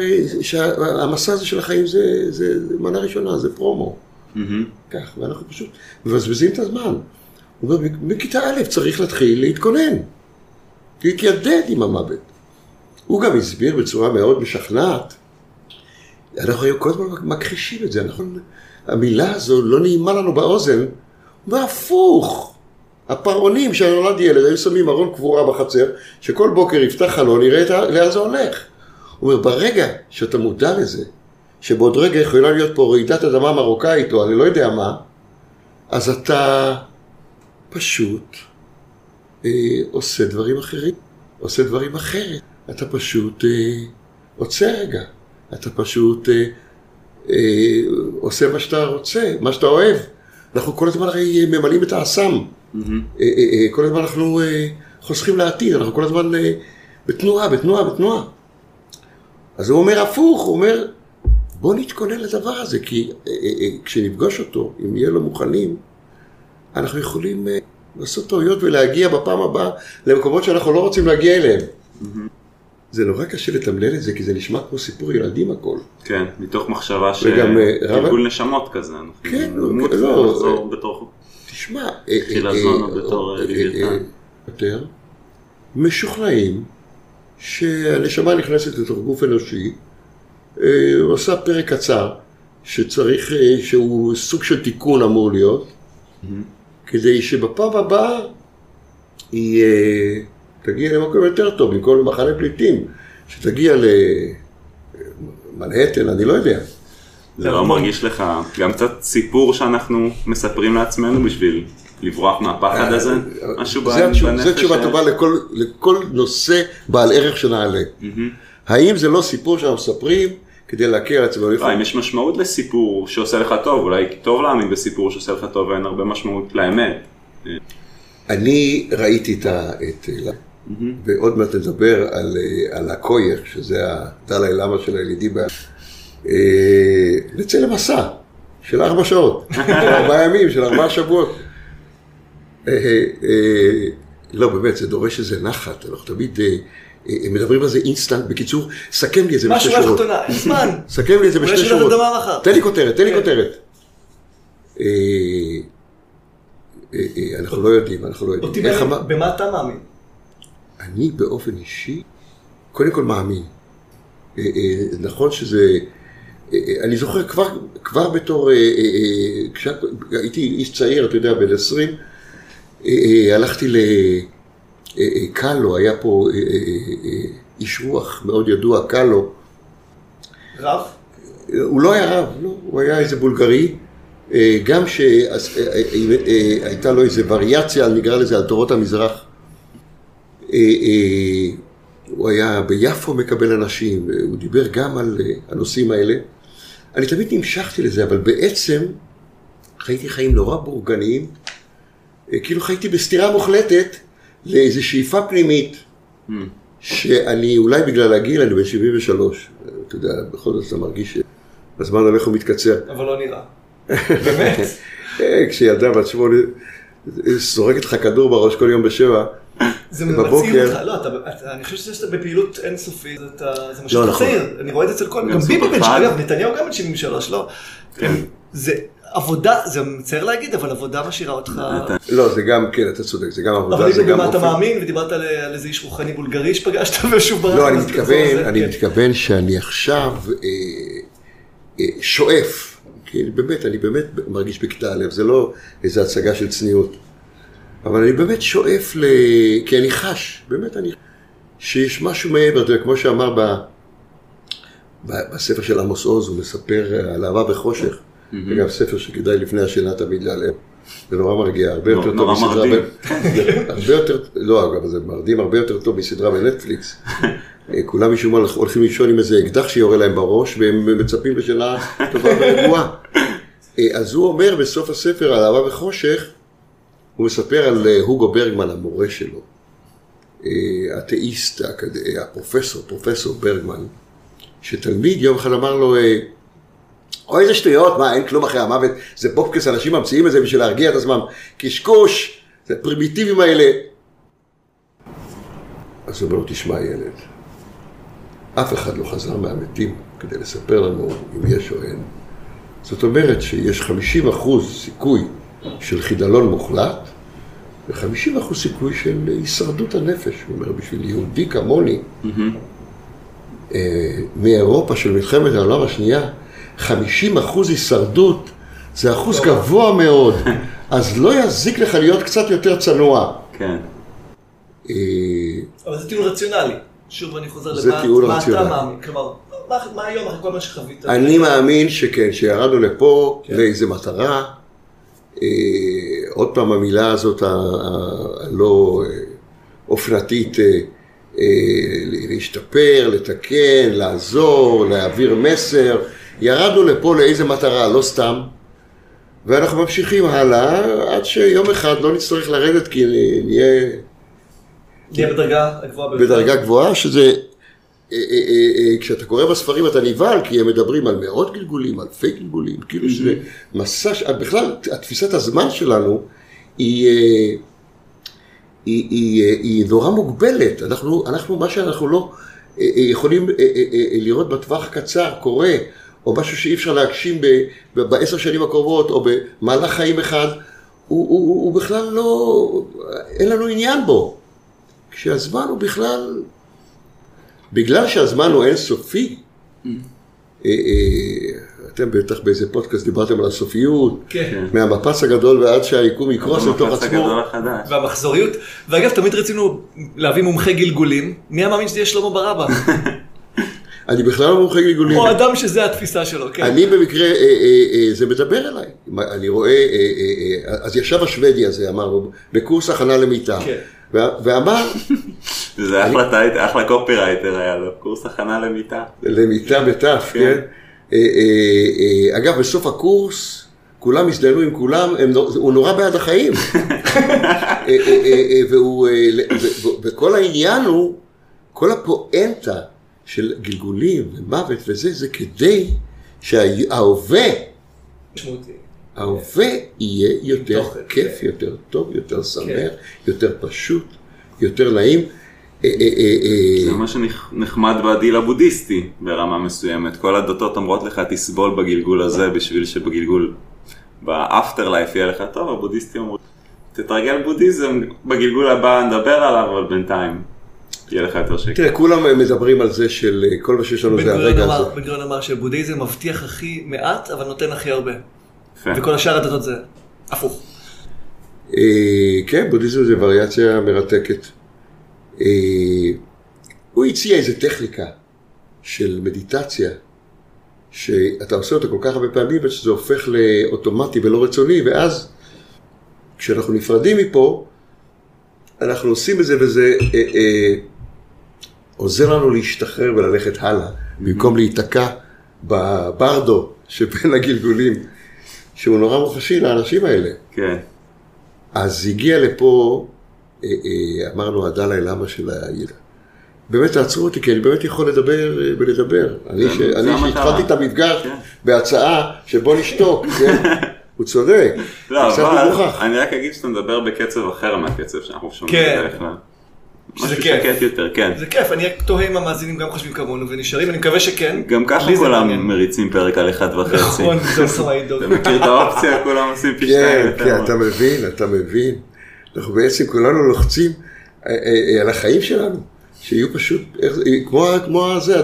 שהמסע הזה של החיים זה, זה, מנה ראשונה, זה פרומו. כך, ואנחנו פשוט מבזבזים את הזמן. הוא אומר, מכיתה א' צריך להתחיל להתכונן, להתיידד עם המוות. הוא גם הסביר בצורה מאוד משכנעת, אנחנו היום כל הזמן מכחישים את זה, אנחנו, המילה הזו לא נעימה לנו באוזן, והפוך. הפרעונים כשנולד ילד היו שמים ארון קבורה בחצר, שכל בוקר יפתח חלון, יראה לאן זה הולך. הוא אומר, ברגע שאתה מודע לזה, שבעוד רגע יכולה להיות פה רעידת אדמה מרוקאית או אני לא יודע מה, אז אתה פשוט אה, עושה דברים אחרים, עושה דברים אחרת. אתה פשוט אה, עוצר רגע, אתה פשוט אה, עושה מה שאתה רוצה, מה שאתה אוהב. אנחנו כל הזמן הרי ממלאים את האסם. מהמם. אה, אה, אה, כל הזמן אנחנו אה, חוסכים לעתיד, אנחנו כל הזמן אה, בתנועה, בתנועה, בתנועה. אז הוא אומר הפוך, הוא אומר, בוא נתכונן לדבר הזה, כי אה, אה, אה, כשנפגוש אותו, אם נהיה לו מוכנים, אנחנו יכולים אה, לעשות טעויות ולהגיע בפעם הבאה למקומות שאנחנו לא רוצים להגיע אליהם. זה נורא קשה לתמלל את זה, כי זה נשמע כמו סיפור ילדים הכל. כן, מתוך מחשבה וגם, אה, רב- שגלגול נשמות כזה. כן, נמות לא, אה, בתור... תשמע, אה, אה, חילזון אה, בתור, אה, אה, לוויתן. אה, יותר משוכנעים שהנשמה נכנסת לתוך גוף אנושי, אה, עושה פרק קצר, שצריך, אה, שהוא סוג של תיקון אמור להיות, כדי שבפעם הבאה אה, תגיע למקום יותר טוב, במקום למחנה פליטים, שתגיע למנהטן, אני לא יודע. זה לא מרגיש לך גם קצת סיפור שאנחנו מספרים לעצמנו בשביל לברוח מהפחד הזה? משהו זה בנפש? זו תשובה טובה לכל, לכל נושא בעל ערך שנעלה. האם זה לא סיפור שאנחנו מספרים כדי להקל על עצמנו? לא, אם יש משמעות לסיפור שעושה לך טוב, אולי טוב להאמין בסיפור שעושה לך טוב ואין הרבה משמעות לאמת. אני ראיתי את את... ועוד מעט נדבר על, אה, על הקויך, שזה הדלאי למה של הילידי, בה- אה, נצא למסע של ארבע שעות, [LAUGHS] של ארבעה ימים, של ארבעה שבועות. אה, לא, באמת, זה דורש איזה נחת, אנחנו תמיד מדברים על זה אינסטנט. בקיצור, סכם לי את זה בשתי משהו שורות. תחתונה, אין זמן. [LAUGHS] סכם לי את זה בשתי שורות. תן לי כותרת, תן לי כן. כותרת. אנחנו לא יודעים, אנחנו לא יודעים. במה אתה מאמין? אני באופן אישי, קודם כל מאמין. אה, אה, נכון שזה... אה, אה, אני זוכר כבר, כבר בתור, אה, אה, אה, כשהייתי איש צעיר, אתה יודע, בן 20, אה, אה, הלכתי לקאלו, היה פה אה, אה, אה, איש רוח מאוד ידוע, קאלו. רב? הוא לא היה רב, לא, הוא היה איזה בולגרי, אה, גם שהייתה לו איזה וריאציה, נקרא לזה, על תורות המזרח. אה, אה, הוא היה ביפו מקבל אנשים, הוא דיבר גם על אה, הנושאים האלה. אני תמיד נמשכתי לזה, אבל בעצם חייתי חיים נורא בורגניים, כאילו חייתי בסתירה מוחלטת לאיזו שאיפה פנימית. שאני אולי בגלל הגיל, אני בן 73, אתה יודע, בכל זאת אתה מרגיש שהזמן הולך ומתקצר. אבל לא נראה. [LAUGHS] באמת? כשילדה בת שמונה זורקת לך כדור בראש כל יום בשבע, זה מציל אותך, לא, אתה, אתה, אני חושב שאתה בפעילות אינסופית, זה מה שאתה נכון. צעיר, אני רואה את זה אצל כל, גם גם ביבי בן. אגב, נתניהו גם בן 73, לא? כן. זה עבודה, זה מצער להגיד, אבל עבודה משאירה אותך... לא, זה גם, כן, אתה צודק, זה גם עבודה, אבל זה אם גם במה אתה. מאמין, ודיברת על, איזה איש רוחני בולגרי שפגשת [LAUGHS] ושוב ברח. לא, אני מתכוון, אני כן. מתכוון שאני עכשיו אה, אה, שואף, כי באמת, אני באמת מרגיש בכיתה א', זה לא איזו הצגה של צניעות. אבל אני באמת שואף ל... כי אני חש, באמת אני... שיש משהו מעבר, אתה יודע, כמו שאמר ב... ב- בספר של עמוס עוז, הוא מספר על אהבה בחושך. אגב, ספר שכדאי לפני השינה תמיד להיעלם. זה נורא מרגיע, הרבה יותר טוב נורא מסדרה... מרדים. ב- הרבה יותר, לא אגב, זה מרדים הרבה יותר טוב מסדרה בנטפליקס. [LAUGHS] כולם משום מה הולכים לישון עם איזה אקדח שיורה להם בראש, והם מצפים לשינה טובה ורגועה. [LAUGHS] אה, אז הוא אומר בסוף הספר על אהבה וחושך, הוא מספר על אה, הוגו ברגמן, המורה שלו, אה, האתאיסט, אה, הפרופסור, פרופסור ברגמן, שתלמיד יום אחד אמר לו, אוי איזה שטויות, מה, אין כלום אחרי המוות, זה פופקס, אנשים ממציאים את זה בשביל להרגיע את עצמם, קשקוש, זה פרימיטיבים האלה. אז הוא אומר לו, תשמע ילד, אף אחד לא חזר מהמתים כדי לספר לנו אם יש או אין. זאת אומרת שיש 50 אחוז סיכוי של חידלון מוחלט, ו-50 אחוז סיכוי של הישרדות הנפש. הוא אומר, בשביל יהודי כמוני, אה, מאירופה של מלחמת העולם השנייה, 50 אחוז הישרדות זה אחוז גבוה מאוד, [LAUGHS] אז לא יזיק לך להיות קצת יותר צנוע. כן. אה, אבל זה טיעון רציונלי. שוב, אני חוזר למה מה. אתה מאמין. כלומר, מה- מה היום אחרי כל מה שחווית? אני מאמין שכן, שירדנו לפה כן. לאיזה מטרה. עוד פעם המילה הזאת הלא אה, אופנתית, אה, אה, להשתפר, לתקן, לעזור, להעביר מסר. ירדנו לפה לאיזה מטרה, לא סתם. ואנחנו ממשיכים הלאה עד שיום אחד לא נצטרך לרדת כי נהיה נהיה בדרגה הגבוהה ביותר. בדרגה גבוהה, שזה, כשאתה קורא בספרים אתה נבהל, כי הם מדברים על מאות גלגולים, אלפי גלגולים, כאילו שזה מסע, בכלל, תפיסת הזמן שלנו היא, אה, היא, היא, אה, היא נורא מוגבלת, אנחנו, אנחנו, מה שאנחנו לא אה, אה, יכולים אה, אה, אה, לראות בטווח הקצר קורה, או משהו שאי אפשר להגשים בעשר שנים הקרובות, או במהלך חיים אחד, הוא, הוא, הוא בכלל לא, אין לנו עניין בו. כשהזמן הוא בכלל, בגלל שהזמן הוא אינסופי, אה, אה, אתם בטח באיזה פודקאסט דיברתם על הסופיות, כן. מהמפץ הגדול ועד שהיקום יקרוס לתוך עצמו. והמחזוריות, ואגב, תמיד רצינו להביא מומחה גלגולים, מי היה מאמין שזה יהיה שלמה ברבא? [LAUGHS] אני בכלל לא מומחה גלגולים. או אדם שזה התפיסה שלו, כן. אני במקרה, אה, אה, אה, זה מדבר אליי. אני רואה, אה, אה, אה, אז ישב השוודי הזה, אמרנו, בקורס הכנה למיטה, כן. ואמר, זה אחלה טייט, אחלה קופירייטר היה לו, קורס הכנה למיטה. למיטה בתף, כן. כן? אה, אה, אה, אגב, בסוף הקורס, כולם הזדהנו עם כולם, הם, הוא נורא בעד החיים. [LAUGHS] והוא, וכל העניין הוא, כל הפואנטה של גלגולים ומוות וזה, זה כדי שההווה, משמעותי. ההווה יהיה יותר כיף, כן. יותר טוב, יותר שמח, כן. יותר פשוט, יותר נעים. אה, אה, אה, זה מה שנחמד בדיל הבודהיסטי ברמה מסוימת. כל הדתות אומרות לך תסבול בגלגול הזה בשביל שבגלגול, באפטר לייף יהיה לך טוב, הבודהיסטים אומרים תתרגל בודהיזם, בגלגול הבא נדבר עליו, אבל בינתיים יהיה לך יותר שקט. תראה, כולם מדברים על זה של כל מה שיש לנו זה הרגע אמר- הזה. בן גוריון אמר שבודהיזם מבטיח הכי מעט, אבל נותן הכי הרבה. וכל השאר הדתות זה הפוך. אה, כן, בודהיזם זה וריאציה מרתקת. אה, הוא הציע איזו טכניקה של מדיטציה, שאתה עושה אותה כל כך הרבה פעמים, עד שזה הופך לאוטומטי ולא רצוני, ואז כשאנחנו נפרדים מפה, אנחנו עושים את זה וזה אה, אה, עוזר לנו להשתחרר וללכת הלאה, במקום להיתקע בברדו שבין הגלגולים, שהוא נורא מוחשי לאנשים האלה. כן. אז הגיע לפה, אה, אה, אמרנו, הדלאי למה של הידע. באמת תעצרו אותי, כי אני באמת יכול לדבר אה, ולדבר. אני זה אני. שהתחלתי את המפגש כן. בהצעה שבוא נשתוק, [LAUGHS] כן? הוא צודק. לא, אבל. אני רק אגיד שאתה מדבר בקצב אחר מהקצב שאנחנו שומעים כן. בדרך כלל. שזה כיף. שקט יותר, כן. זה כיף, אני רק תוהה אם המאזינים גם חושבים כמונו ונשארים, אני מקווה שכן. גם ככה כולם. מריצים פרק על אחד וחצי. נכון, [LAUGHS] זה סמאי דוב. אתה מכיר את האופציה? כולם עושים פי שתיים כן. כן, אתה מבין, אתה מבין. אנחנו בעצם כולנו לוחצים אה, אה, אה, על החיים שלנו, שיהיו פשוט, כמו זה,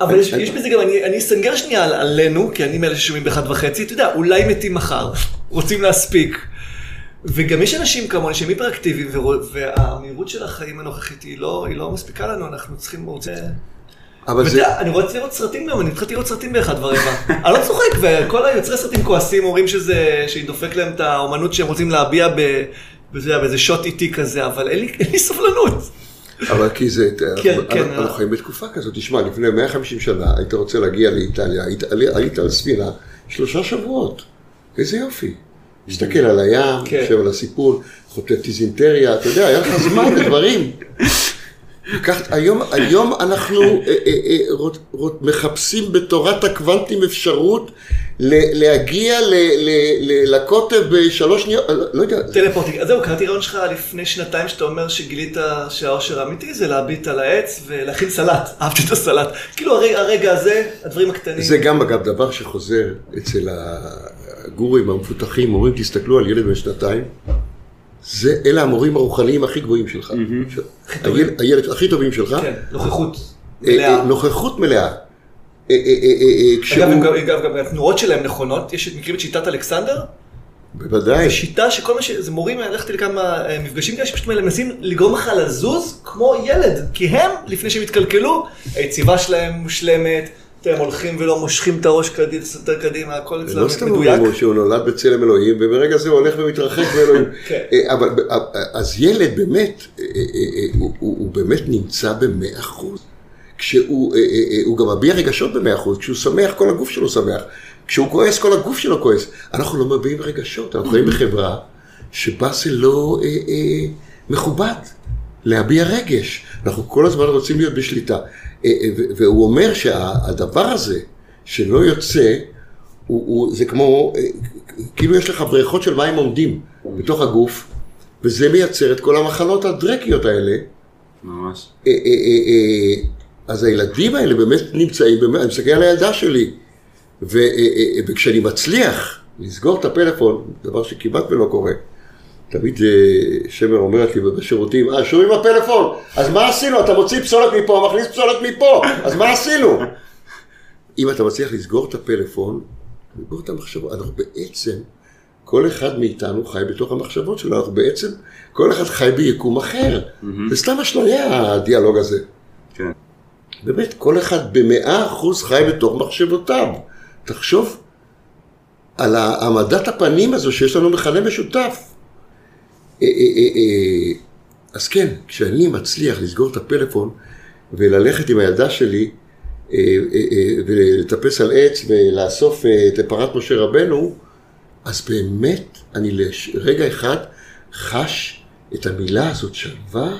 אבל יש, בזה גם, אני, אני אסנגר שנייה על, עלינו, כי אני מאלה ששומעים באחד וחצי, אתה יודע, אולי מתים מחר, רוצים להספיק. וגם יש אנשים כמוני שהם היפראקטיביים, והמהירות של החיים הנוכחית היא לא, היא לא מספיקה לנו, אנחנו צריכים... רוצה... אבל זה... אני רוצה לראות סרטים גם, אני התחלתי לראות סרטים באחד ורבע. אני לא צוחק, וכל היוצרי סרטים כועסים, אומרים שזה, שהיא דופק להם את האומנות שהם רוצים להביע ב- באיזה שוט איטי כזה, אבל אין לי, אין לי סבלנות. אבל כי זה, כן, אנחנו- כן, אנחנו אה. חיים בתקופה כזאת, תשמע, לפני 150 שנה היית רוצה להגיע לאיטליה, היית, היית על ספינה שלושה שבועות, איזה יופי. מסתכל על הים, כן. יושב על הסיפון, חוטף דיזינטריה, אתה יודע, היה לך זמן [LAUGHS] לדברים. היום, היום אנחנו אה, אה, אה, מחפשים בתורת הקוונטים אפשרות ל, להגיע ל, ל, ל, לקוטב בשלוש שניות, לא יודע, טלפורטינג. אז זהו, קראתי רעיון שלך לפני שנתיים שאתה אומר שגילית שהאושר האמיתי זה להביט על העץ ולהכין סלט. אהבתי את הסלט. כאילו הרגע, הזה, הדברים הקטנים. זה גם אגב דבר שחוזר אצל הגורים המפותחים, אומרים תסתכלו על ילד בן שנתיים, זה, אלה המורים הרוחניים הכי גבוהים שלך. הילד, הכי טובים שלך, כן, נוכחות. אה, אה, מלאה. נוכחות מלאה. אה, אגב, גם- התנועות שלהם נכונות. יש, מכירים את שיטת אלכסנדר? בוודאי, זו שיטה שכל מה ש... זה מורים, הלכתי לכמה מפגשים כאלה, שפשוט מנסים לגרום לך לזוז כמו ילד. כי הם, לפני שהם התקלקלו, היציבה שלהם מושלמת, הם הולכים ולא מושכים את הראש קדימה, יותר קדימה, הכל אצלם לא סתם מדויק. אומרים שהוא נולד בצלם אלוהים, וברגע זה הוא הולך ומתרחק מאלוהים. [LAUGHS] כן. אה, אבל, אה, אז ילד באמת, אה, אה, אה, הוא- באמת נמצא במאה אחוז. כשהוא אה, אה, אה, הוא גם מביע רגשות במאה אחוז, כשהוא שמח כל הגוף שלו שמח, כשהוא כועס כל הגוף שלו כועס. אנחנו לא מביעים רגשות, אנחנו חיים בחברה שבה זה לא אה, אה, מכובד להביע רגש. אנחנו כל הזמן רוצים להיות בשליטה. אה, אה, והוא אומר שהדבר הזה שלא יוצא, הוא, הוא, זה כמו, אה, כאילו יש לך בריכות של מים עומדים בתוך הגוף, וזה מייצר את כל המחלות הדרקיות האלה. ממש. אז הילדים האלה באמת נמצאים, אני מסתכל על הילדה שלי, וכשאני מצליח לסגור את הפלאפון, דבר שכמעט ולא קורה, תמיד אה, שמר אומרת לי בשירותים, אה, שומעים בפלאפון, אז מה עשינו? אתה מוציא פסולת מפה, מכניס פסולת מפה, אז מה עשינו? אם אתה מצליח לסגור את הפלאפון, לסגור את המחשבות, אנחנו בעצם, כל אחד מאיתנו חי בתוך המחשבות שלו, אנחנו בעצם, כל אחד חי ביקום אחר. זה סתם אשליה הדיאלוג הזה. כן. באמת, כל אחד במאה אחוז חי בתוך מחשבותיו. תחשוב על העמדת הפנים הזו שיש לנו מכנה משותף. אה, אה, אה, אז כן, כשאני מצליח לסגור את הפלאפון וללכת עם הילדה שלי ולטפס על עץ ולאסוף את פרת משה רבנו, אז באמת אני לרגע אחד חש את המילה הזאת שלווה,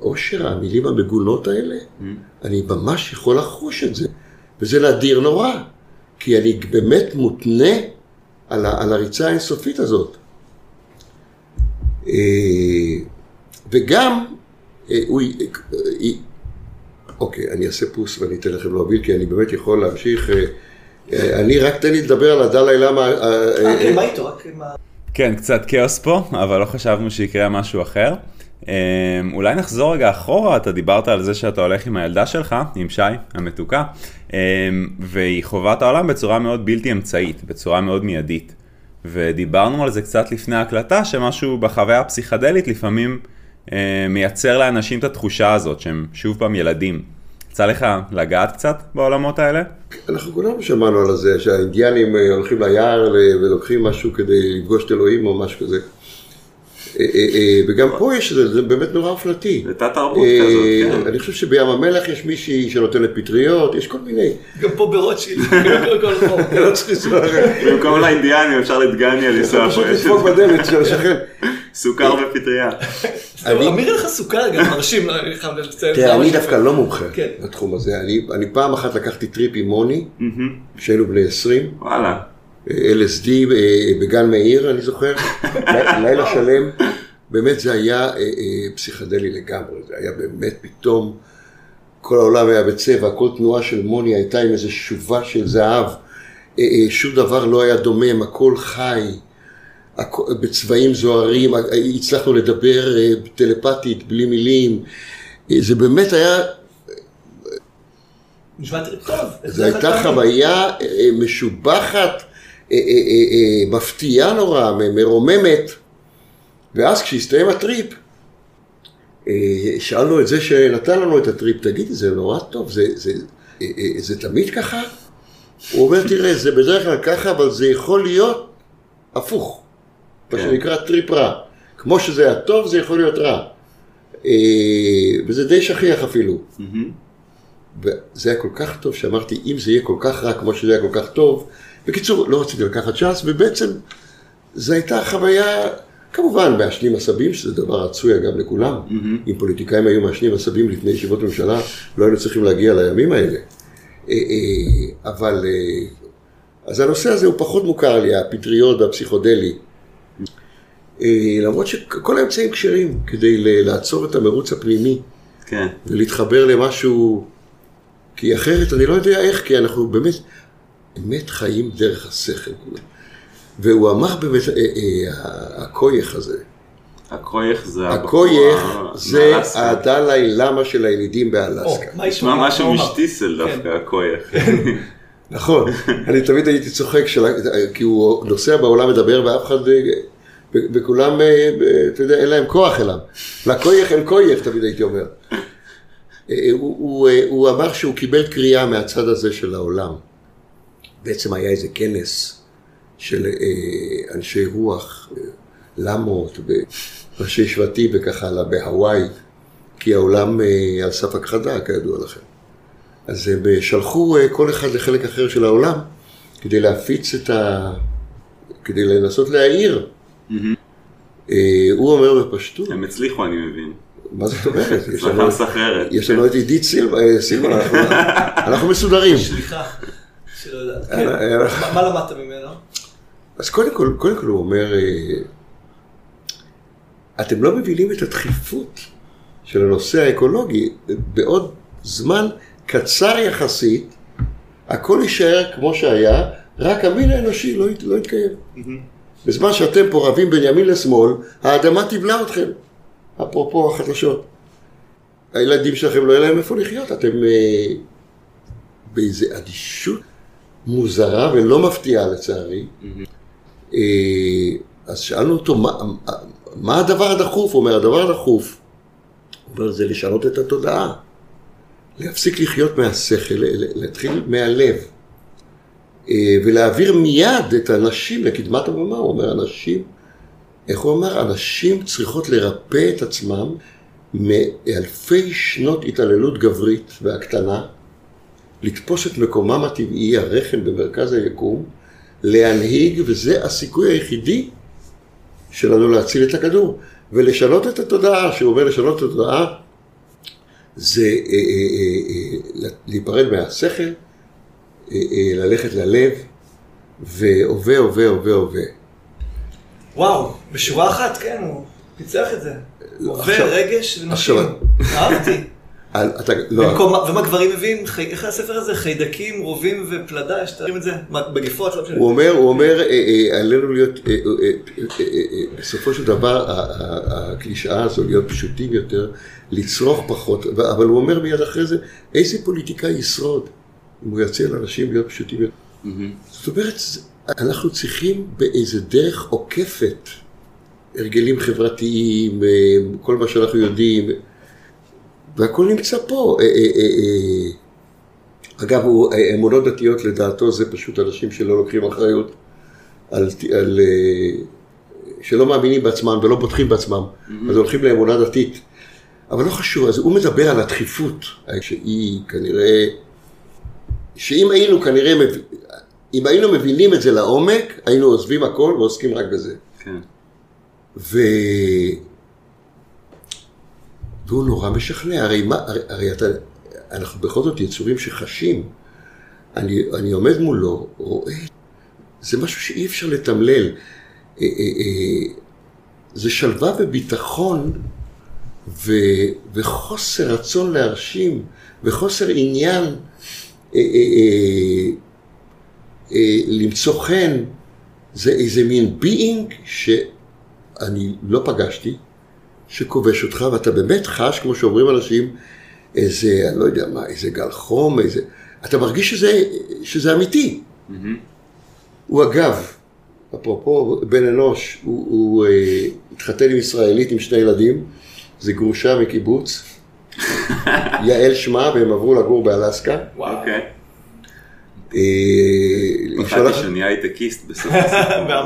אושר, המילים המגונות האלה, אני ממש יכול לחוש את זה. וזה נדיר נורא, כי אני באמת מותנה על, ה, על הריצה האינסופית הזאת. אה, וגם, הוא, אה, אה, אוקיי, אני אעשה פוס ואני אתן לכם להוביל, כי אני באמת יכול להמשיך. אני רק תן לי לדבר על הדלאי למה... רק עם ה... כן, קצת כאוס פה, אבל לא חשבנו שיקרה משהו אחר. אמ, אולי נחזור רגע אחורה, אתה דיברת על זה שאתה הולך עם הילדה שלך, עם שי, המתוקה, אמ, והיא חווה את העולם בצורה מאוד בלתי אמצעית, בצורה מאוד מיידית. ודיברנו על זה קצת לפני ההקלטה, שמשהו בחוויה הפסיכדלית לפעמים אה, מייצר לאנשים את התחושה הזאת, שהם שוב פעם ילדים. יצא לך לגעת קצת בעולמות האלה? אנחנו כולנו שמענו על זה, שהאינדיאנים אה, הולכים ליער ל- ולוקחים משהו כדי לפגוש את אלוהים או משהו כזה. אה, אה, אה, וגם פה יש, זה זה באמת נורא אופנתי. זה תת תרבות אה, כזאת, כן. אני חושב שבים המלח יש מישהי שנותנת פטריות, יש כל מיני. גם פה ברוטשילד. [LAUGHS] לא במקום לאינדיאנים אפשר לדגניה לנסוע פשוט פה, יש לדפוק בדלת של השכן. סוכר ופטריה. אמיר לך סוכר גם מרשים, לא, אני חייב לציין. תראה, אני. דווקא לא מומחה כן. בתחום הזה. אני- אני פעם אחת לקחתי טריפ עם מוני, כשהיינו בני 20. וואלה. LSD אה, בגן מאיר, אני זוכר, [LAUGHS] לילה שלם, באמת זה היה אה, אה, פסיכדלי לגמרי, זה היה באמת פתאום, כל העולם היה בצבע, כל תנועה של מוני הייתה עם איזו שובה של זהב, שום דבר לא היה דומם, הכל חי, בצבעים זוהרים, הצלחנו לדבר טלפתית, בלי מילים, זה באמת היה נשמע טוב. זו הייתה חוויה משובחת, מפתיעה נורא, מרוממת. ואז כשהסתיים הטריפ, אה, שאלנו את זה שנתן לנו את הטריפ, תגיד, זה נורא טוב, זה, זה, אה, אה, זה תמיד ככה? הוא אומר, תראה, זה בדרך כלל ככה, אבל זה יכול להיות הפוך. מה כן. שנקרא טריפ רע. כמו שזה היה טוב, זה יכול להיות רע. אה, וזה די שכיח אפילו. וזה היה כל כך טוב שאמרתי, אם זה יהיה כל כך רע כמו שזה היה כל כך טוב, בקיצור, לא רציתי לקחת צ'אנס, ובעצם זו הייתה חוויה, כמובן מעשנים עשבים, שזה דבר רצוי אגב לכולם. אם פוליטיקאים היו מעשנים עשבים לפני ישיבות ממשלה, לא היינו צריכים להגיע לימים האלה. אה, אה, אבל, אה, אז הנושא הזה הוא פחות מוכר לי, הפטריות והפסיכודלי. למרות שכל האמצעים כשרים כדי לעצור את המרוץ הפנימי. כן. ולהתחבר למשהו, כי אחרת אני לא יודע איך, כי אנחנו באמת, באמת חיים דרך השכל. והוא אמר באמת, אה, אה, הכויח הזה, הכויח זה... הבחורה זה. הדלאי למה של הילידים באלסקה. נשמע משהו? משטיסל כן. דווקא, הכויח. [LAUGHS] נכון, אני תמיד הייתי צוחק, כי הוא נוסע בעולם מדבר ואף אחד, אה, וכולם, אה, אתה יודע, אין להם כוח אליו. לכויח אין כויח, תמיד הייתי אומר. אה, הוא, הוא, אה, הוא אמר שהוא קיבל קריאה מהצד הזה של העולם. בעצם היה איזה כנס של אה, אנשי רוח, אה, למות, וראשי שבטים וכך הלאה, בהוואי, כי העולם אה, על סף הכחדה, כידוע לכם. אז הם שלחו אה, כל אחד לחלק אחר של העולם כדי להפיץ את ה... כדי לנסות להעיר. אה, הוא אומר בפשטות, הם הצליחו, אני מבין. מה זאת אומרת? יש לנו- הצלחה מסחררת. יש לנו את עידית סילבה, סילבה, אנחנו- אנחנו מסודרים. סליחה, שלא יודעת. אה, כן. מה- למדת ממנו? אז קודם כל, קודם כל הוא אומר, אה, אתם לא מבינים את הדחיפות של הנושא האקולוגי. בעוד זמן קצר יחסית, הכל יישאר כמו שהיה, רק המין האנושי לא, לא יתקיים. בזמן שאתם פה רבים בין ימין לשמאל, האדמה תבלע אתכם. אפרופו החדשות. הילדים שלכם לא יהיה להם איפה לחיות, אתם אה, באיזו אדישות מוזרה ולא מפתיעה לצערי. אה, אז שאלנו אותו, מה, מה הדבר הדחוף? הוא אומר, הדבר הדחוף, הוא אומר, זה לשנות את התודעה. להפסיק לחיות מהשכל, להתחיל מהלב. אה, ולהעביר מיד את הנשים לקדמת הבמה. הוא אומר, הנשים, איך הוא אמר? הנשים צריכות לרפא את עצמם מאלפי שנות התעללות גברית והקטנה, לתפוס את מקומם הטבעי, הרחם במרכז היקום, להנהיג, וזה הסיכוי היחידי שלנו להציל את הכדור. ולשנות את התודעה, שהוא אומר לשנות את התודעה, זה אה, אה, אה, אה, להיפרד מהשכל, אה, אה, ללכת ללב, והווה, הווה, הווה, הווה. וואו, בשורה אחת, כן, הוא פיצח את זה. הווה, עכשיו- רגש ונשים. אהבתי. על- אתה, לא, במקום, ומה גברים מביאים? חי- איך הספר הזה? חיידקים, רובים ופלדה, יש את זה? מה, מגפות? לא. הוא אומר, הוא אומר, אה, אה, עלינו להיות, אה, אה, אה, בסופו של דבר, הקלישאה הזו להיות פשוטים יותר, לצרוך פחות, אבל הוא אומר מיד אחרי זה, איזה פוליטיקאי ישרוד אם הוא יציע לאנשים להיות פשוטים יותר. זאת אומרת, אנחנו צריכים באיזה דרך עוקפת, הרגלים חברתיים, כל מה שאנחנו יודעים, והכל נמצא פה. אה, אה, אה, אגב, אמונות דתיות לדעתו זה פשוט אנשים שלא לוקחים אחריות, על, על, שלא מאמינים בעצמם ולא בוטחים בעצמם, אז הולכים לאמונה דתית. אבל לא חשוב, אז הוא מדבר על הדחיפות, שהיא כנראה, שאם היינו כנראה, מב- אם היינו מבינים את זה לעומק, היינו עוזבים הכל ועוסקים רק בזה. כן. ו... והוא נורא משכנע, הרי, מה, הרי, הרי אתה, אנחנו בכל זאת יצורים שחשים. אני, אני עומד מולו, רואה, זה משהו שאי אפשר לתמלל. אה, אה, אה, זה שלווה וביטחון ו, וחוסר רצון להרשים וחוסר עניין למצוא חן. זה איזה מין being שאני לא פגשתי, שכובש אותך, ואתה באמת חש, כמו שאומרים אנשים, איזה, אני לא יודע מה, איזה גל חום, איזה... אתה מרגיש שזה, שזה אמיתי. הוא אגב, אפרופו בן אנוש, הוא, הוא אה, התחתן עם ישראלית עם שני ילדים, זה גרושה מקיבוץ, [LAUGHS] יעל שמה, והם עברו לגור באלסקה. אוקיי. אה, היא פחדתי שולחת- שאני הייטקיסט בסוף [LAUGHS]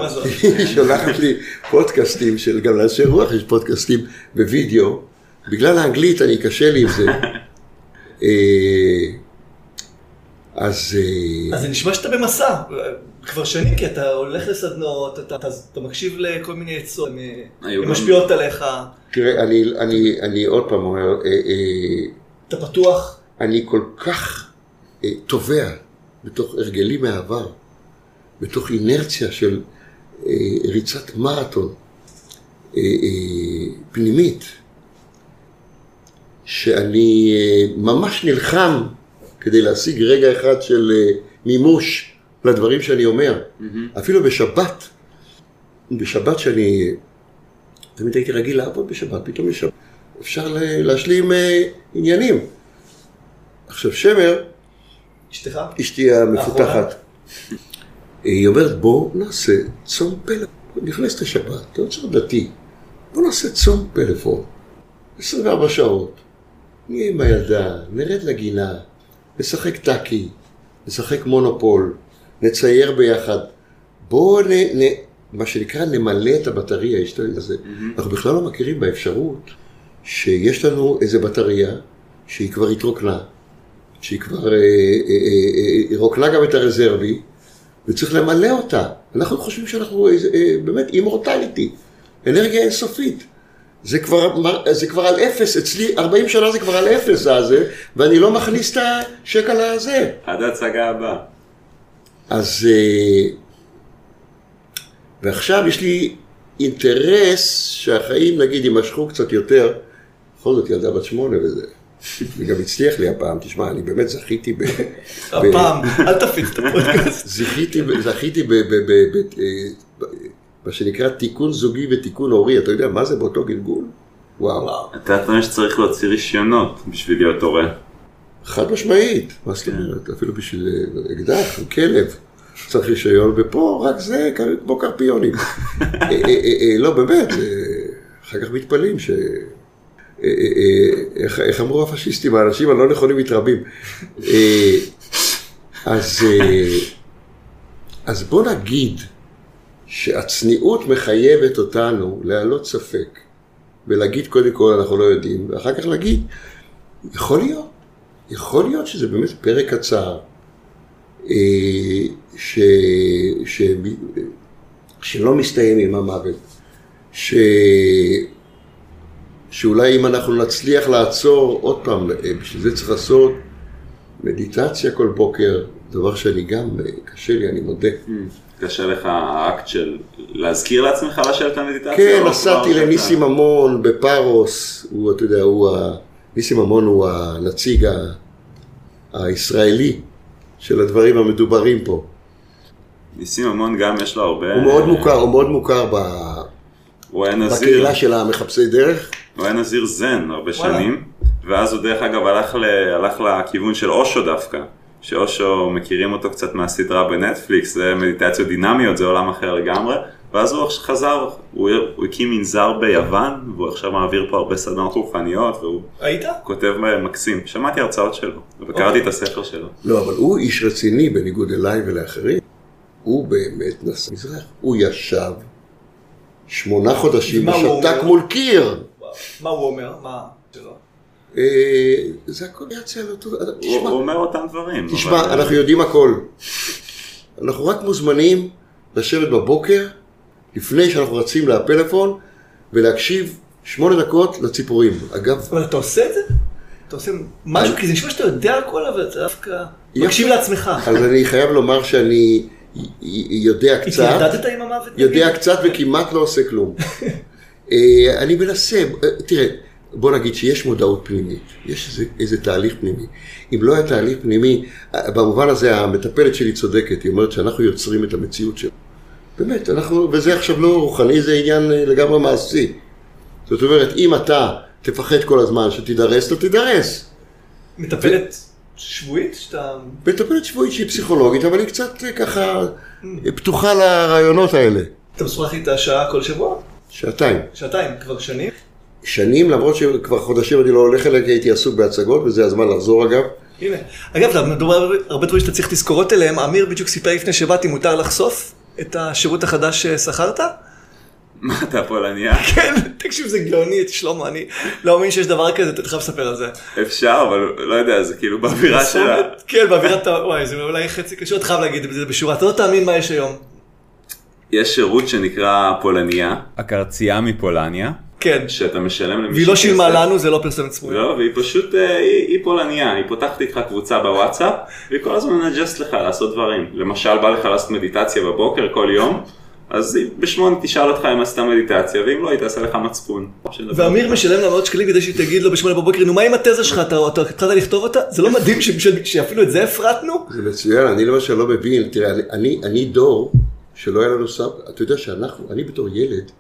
הסיפור. היא שולחת לי פודקאסטים של, גם לאנשי רוח יש פודקאסטים בווידאו, בגלל האנגלית אני קשה לי עם זה. [LAUGHS] אה, אז אה, אז זה נשמע שאתה במסע, כבר שנים, כי אתה הולך לסדנות, אתה, אתה, אתה מקשיב לכל מיני עצות, הן משפיעות עליך, תראה, אני, אני, אני עוד פעם אומר, אה, אה, אתה פתוח. אני כל כך אה, טובע בתוך הרגלים מהעבר, בתוך אינרציה של אה, ריצת מרתון אה, אה, פנימית, שאני אה, ממש נלחם כדי להשיג רגע אחד של אה, מימוש לדברים שאני אומר. אפילו בשבת, בשבת שאני תמיד הייתי רגיל לעבוד בשבת, פתאום בשבת אפשר להשלים אה, עניינים. עכשיו שמר, אשתך? אשתי המפותחת, היא אומרת בוא נעשה צום פלאפון, נכנסת לשבת, אתה יוצר דתי, בוא נעשה צום פלאפון, 24 שעות, נהיה עם הילדה, נרד לגינה, נשחק טאקי, נשחק מונופול, נצייר ביחד, בואו נ, נ, מה שנקרא נמלא את הבטריה, יש את הזה. אנחנו בכלל לא מכירים באפשרות שיש לנו איזה בטריה שהיא כבר התרוקנה, שהיא כבר אה, אה, אה, אה, רוקנה גם את הרזרבי, וצריך למלא אותה. אנחנו חושבים שאנחנו באמת אימורטליטי, אנרגיה אינסופית. זה כבר, זה כבר על אפס, אצלי 40 שנה זה כבר על אפס הזה, ואני לא מכניס את השקל הזה. עד ההצגה הבאה. אז... ועכשיו יש לי אינטרס שהחיים נגיד יימשכו קצת יותר, בכל זאת ילדה בת שמונה וזה. וגם הצליח לי הפעם, תשמע, אני באמת זכיתי ב... [LAUGHS] הפעם, אל תפיץ את הפודקאסט. [LAUGHS] זכיתי, ב- אה, מה שנקרא תיקון זוגי ותיקון הורי, אתה יודע מה זה באותו גלגול? וואו. אתה טוען שצריך להוציא רישיונות בשביל להיות הורה. חד משמעית, מה זאת אומרת, אפילו בשביל אה, אקדח, כלב, צריך רישיון, ופה רק זה כמו קרפיונים. [LAUGHS] אה, לא, באמת, אחר כך מתפלאים ש... אה, אה, אה, איך- איך אמרו הפשיסטים, האנשים הלא נכונים מתרבים. אז, אז בוא נגיד שהצניעות מחייבת אותנו להעלות ספק ולהגיד קודם כל אנחנו לא יודעים, ואחר כך להגיד, יכול להיות, יכול להיות שזה באמת פרק קצר, ש, ש, שלא מסתיים עם המוות, ש, שאולי אם אנחנו נצליח לעצור, עוד פעם, אה, בשביל זה צריך לעשות מדיטציה כל בוקר, דבר שאני גם, אה, קשה לי, אני מודה. קשה לך האקט של להזכיר לעצמך לשבת למדיטציה? כן, נסעתי לניסים ממון בפארוס, הוא, אתה יודע, הוא ה... ניסים ממון הוא הנציג ה... הישראלי של הדברים המדוברים פה. ניסים ממון גם יש לו הרבה... הוא מאוד מוכר, הוא מאוד מוכר ב... הוא היה נזיר. בקהילה של המחפשי דרך. הוא היה נזיר זן הרבה וואלה. שנים, ואז הוא דרך אגב הלך, ל... הלך לכיוון של אושו דווקא, שאושו מכירים אותו קצת מהסדרה בנטפליקס, זה מדיטציות דינמיות, זה עולם אחר לגמרי, ואז הוא חזר, הוא, הוא הקים מנזר ביוון, והוא עכשיו מעביר פה הרבה סדנות רוחניות, והוא היית? כותב מקסים, שמעתי הרצאות שלו, וקראתי את הספר שלו. לא, אבל הוא איש רציני בניגוד אליי ולאחרים. הוא באמת נסע מזרח. הוא ישב שמונה חודשים הוא ושתק? מול קיר. מה הוא אומר? מה שלו? אה, זה הכל יצא על אותו... הוא, תשמע, הוא אומר אותם דברים. תשמע, אנחנו יודעים הכל. אנחנו רק מוזמנים לשבת בבוקר, לפני שאנחנו רצים לפלאפון, ולהקשיב שמונה דקות לציפורים. אגב, אבל אתה עושה את זה? אתה עושה משהו? כי זה נשמע שאתה יודע הכל, אבל אתה דווקא. מקשיב לעצמך. אז אני חייב לומר שאני יודע קצת, התמודדת עם המוות? יודע? קצת וכמעט לא עושה כלום. [LAUGHS] אה, אני מנסה, אה, תראה, בוא נגיד שיש מודעות פנימית, יש איזה, איזה תהליך פנימי. אם לא היה תהליך פנימי, אה, במובן הזה המטפלת שלי צודקת, היא אומרת שאנחנו יוצרים את המציאות שלנו. באמת, אנחנו, וזה עכשיו לא רוחני, זה עניין לגמרי מעשי. זאת אומרת, אם אתה תפחד כל הזמן שתידרס, אתה תידרס. מטפלת שבועית? שאתה... מטפלת שבועית שהיא פסיכולוגית, אבל היא קצת ככה אה, פתוחה לרעיונות האלה. אתה משוחח איתה שעה כל שבוע? שעתיים. שעתיים, כבר שנים? שנים, למרות שכבר חודשים אני לא הולך אליה כי הייתי עסוק בהצגות, וזה הזמן לחזור אגב. הנה. אגב, אתה מדבר על הרבה דברים שאתה צריך תזכורות אליהם. אמיר בדיוק סיפר לפני שבאתי, מותר לחשוף את השירות החדש ששכרת? מה אתה פולניה? [LAUGHS] כן, תקשיב, זה גאוני, שלמה, אני לא מאמין שיש דבר כזה, אתה חייב לספר על זה. אפשר, אבל לא יודע, זה כאילו באווירה שלה. כן, באווירת ה... וואי, זה אולי חצי קשור, אתה חייב להגיד את זה בשורה, אתה לא תאמין מה יש היום. יש שירות שנקרא פולניה, הקרצייה מפולניה, כן. שאתה משלם למישהו והיא לא שילמה. לנו, זה לא פרסומת צפויה. לא, והיא פשוט, אה, היא, היא פולניה, היא פותחת איתך קבוצה בוואטסאפ, והיא כל הזמן מנג'סת לך לעשות דברים. למשל, בא לך לעשות מדיטציה בבוקר כל יום, אז היא בשמונה תשאל אותך אם עשתה מדיטציה, ואם לא, היא תעשה לך מצפון. ואמיר משלם לה מאות שקלים כדי שהיא תגיד לו בשמונה בבוקר, נו מה עם התזה שלך, אתה התחלת לכתוב אותה? זה לא מדהים שאפילו את זה הפרטנו? זה מצוין, אני למשל לא מבין, תראה, אני, אני, אני דור שלא היה לנו סבא, אתה יודע שאנחנו, אני בתור ילד,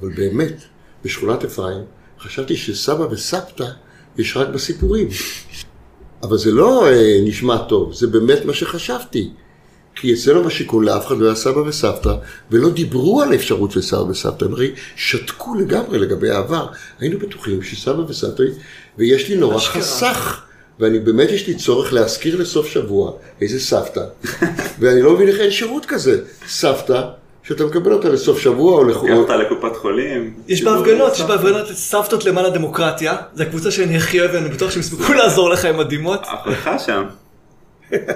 אבל באמת, בשכונת אפרים, חשבתי שסבא וסבתא יש רק בסיפורים. אבל זה לא אה, נשמע טוב, זה באמת מה שחשבתי. כי אצלנו בשיכון לאף אחד לא היה סבא וסבתא, ולא דיברו על אפשרות של סבא וסבתא, הם הרי שתקו לגמרי לגבי העבר. היינו בטוחים שסבא וסבתא, ויש לי נורא. חסך, ואני באמת יש לי צורך להזכיר לסוף שבוע איזה סבתא, [LAUGHS] ואני לא מבין איך אין שירות כזה. סבתא, שאתה מקבל אותה לסוף שבוע או לחור. אותה לקופת חולים. יש בהפגנות, יש. בהפגנות את סבתות למען הדמוקרטיה, זה הקבוצה שאני הכי אוהב, ואני בטוח שהם יספיקו לעזור לך עם הדמעות. אחותך שם.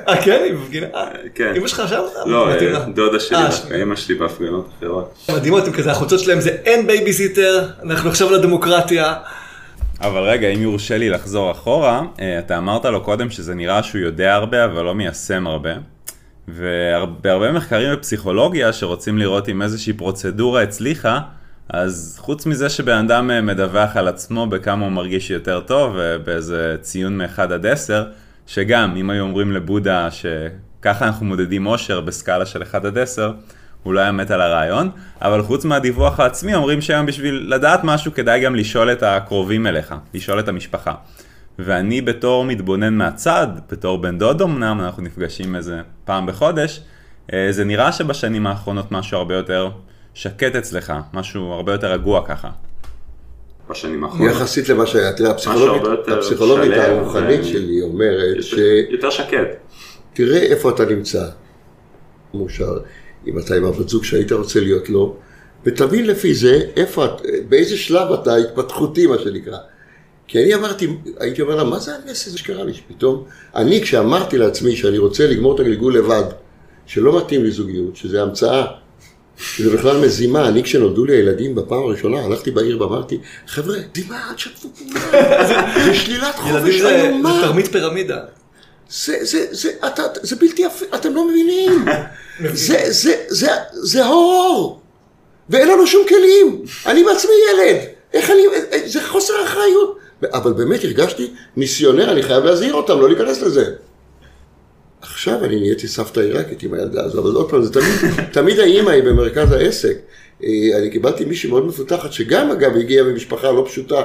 אה כן, היא מפגינה? אה, כן. אמא שלך שם? לא, אה. דודה שלי, אה. אמא שלי בהפגנות אחרות. מדהימות, הם כזה, החולצות שלהם זה אין בייביסיטר, אנחנו עכשיו על הדמוקרטיה. אבל רגע, אם יורשה לי לחזור אחורה, אה, אתה אמרת לו קודם שזה נראה שהוא יודע הרבה, אבל לא מיישם הרבה. ובהרבה מחקרים בפסיכולוגיה שרוצים לראות אם איזושהי פרוצדורה הצליחה, אז חוץ מזה שבן אדם אה, מדווח על עצמו בכמה הוא מרגיש יותר טוב, ובאיזה ציון מ-1 עד 10, שגם אם היו אומרים לבודה שככה אנחנו מודדים אושר בסקאלה של 1 עד 10, הוא לא היה מת על הרעיון, אבל חוץ מהדיווח העצמי אומרים שהיום בשביל לדעת משהו כדאי גם לשאול את הקרובים אליך, לשאול את המשפחה. ואני בתור מתבונן מהצד, בתור בן דוד אמנם, אנחנו נפגשים איזה פעם בחודש, אה, זה נראה שבשנים האחרונות משהו הרבה יותר שקט אצלך, משהו הרבה יותר רגוע ככה. בשנים האחרונות. יחסית למה שהיה, תראה, הפסיכולוגית, הפסיכולוגית הרוחנית ו- שלי אומרת יותר- ש... יותר שקט. תראה איפה אתה נמצא, מאושר, אם אתה עם הבת זוג שהיית רוצה להיות לו, ותבין לפי זה איפה, באיזה שלב אתה התפתחותי, מה שנקרא. כי אני אמרתי, הייתי אומר לה, מה זה הנס הזה שקרה לי? שפתאום, אני כשאמרתי לעצמי שאני רוצה לגמור את הגלגול לבד, שלא מתאים לי זוגיות, שזה המצאה, שזה בכלל מזימה, אני כשנולדו לי הילדים בפעם הראשונה, הלכתי בעיר ואמרתי, חבר'ה, זימה, אל תשתפו פעולה, [LAUGHS] זה שלילת חופש איומה. זה תרמית פירמידה. זה, זה, זה, אתה, זה בלתי אפשרי, אתם לא מבינים. [LAUGHS] זה, זה, זה, זה הורור. ואין לנו שום כלים. אני בעצמי ילד. איך אני, זה חוסר אחריות. אבל באמת הרגשתי מיסיונר, אני חייב להזהיר אותם, לא להיכנס לזה. עכשיו אני נהייתי סבתא עיראקית עם הילדה הזו, אבל עוד פעם, זה תמיד, [LAUGHS] תמיד האימא היא במרכז העסק. אה, אני קיבלתי מישהי מאוד מפותחת, שגם אגב הגיעה ממשפחה לא פשוטה.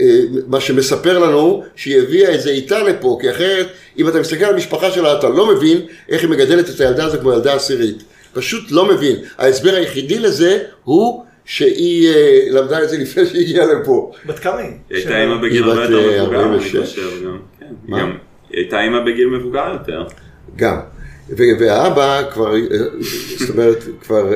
אה, מה שמספר לנו שהיא הביאה את זה איתה לפה, כי אחרת, אם אתה מסתכל על המשפחה שלה, אתה לא מבין איך היא מגדלת את הילדה הזו כמו ילדה עשירית. פשוט לא מבין. ההסבר היחידי לזה הוא שהיא אה, למדה את זה לפני שהיא הגיעה לפה. בת כמה היא? היא הייתה אימא בגיל הרבה יותר אה, מבוגר, אני 46. חושב גם. כן? גם- היא הייתה אימא בגיל מבוגר יותר. גם. והאבא כבר, אה, זאת אומרת, כבר,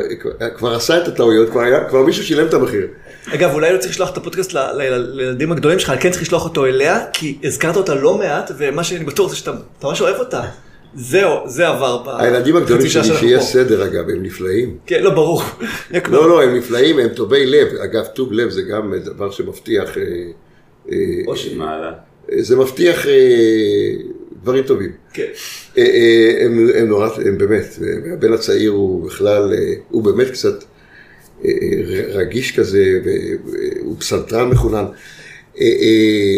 כבר עשה את הטעויות, כבר, היה, כבר מישהו שילם את המחיר. אגב, אולי לא צריך לשלוח את הפודקאסט לילדים הגדולים שלך, כן צריך לשלוח אותו אליה, כי הזכרת אותה לא מעט, ומה שאני בטוח זה שאתה אתה ממש אוהב אותה. זהו, זה עבר ב... הילדים הגדולים שלי, פה. סדר אגב, הם נפלאים. כן, לא, ברור. [LAUGHS] לא, לא, הם נפלאים, הם טובי לב. אגב, טוב לב זה גם דבר שמבטיח, אה, אה, אושר. מעלה. זה מבטיח דברים טובים. כן. אה, אה, הם, הם נורא, הם באמת, והבן הצעיר הוא בכלל, אה, הוא באמת קצת רגיש כזה, והוא פסנתרן מחונן.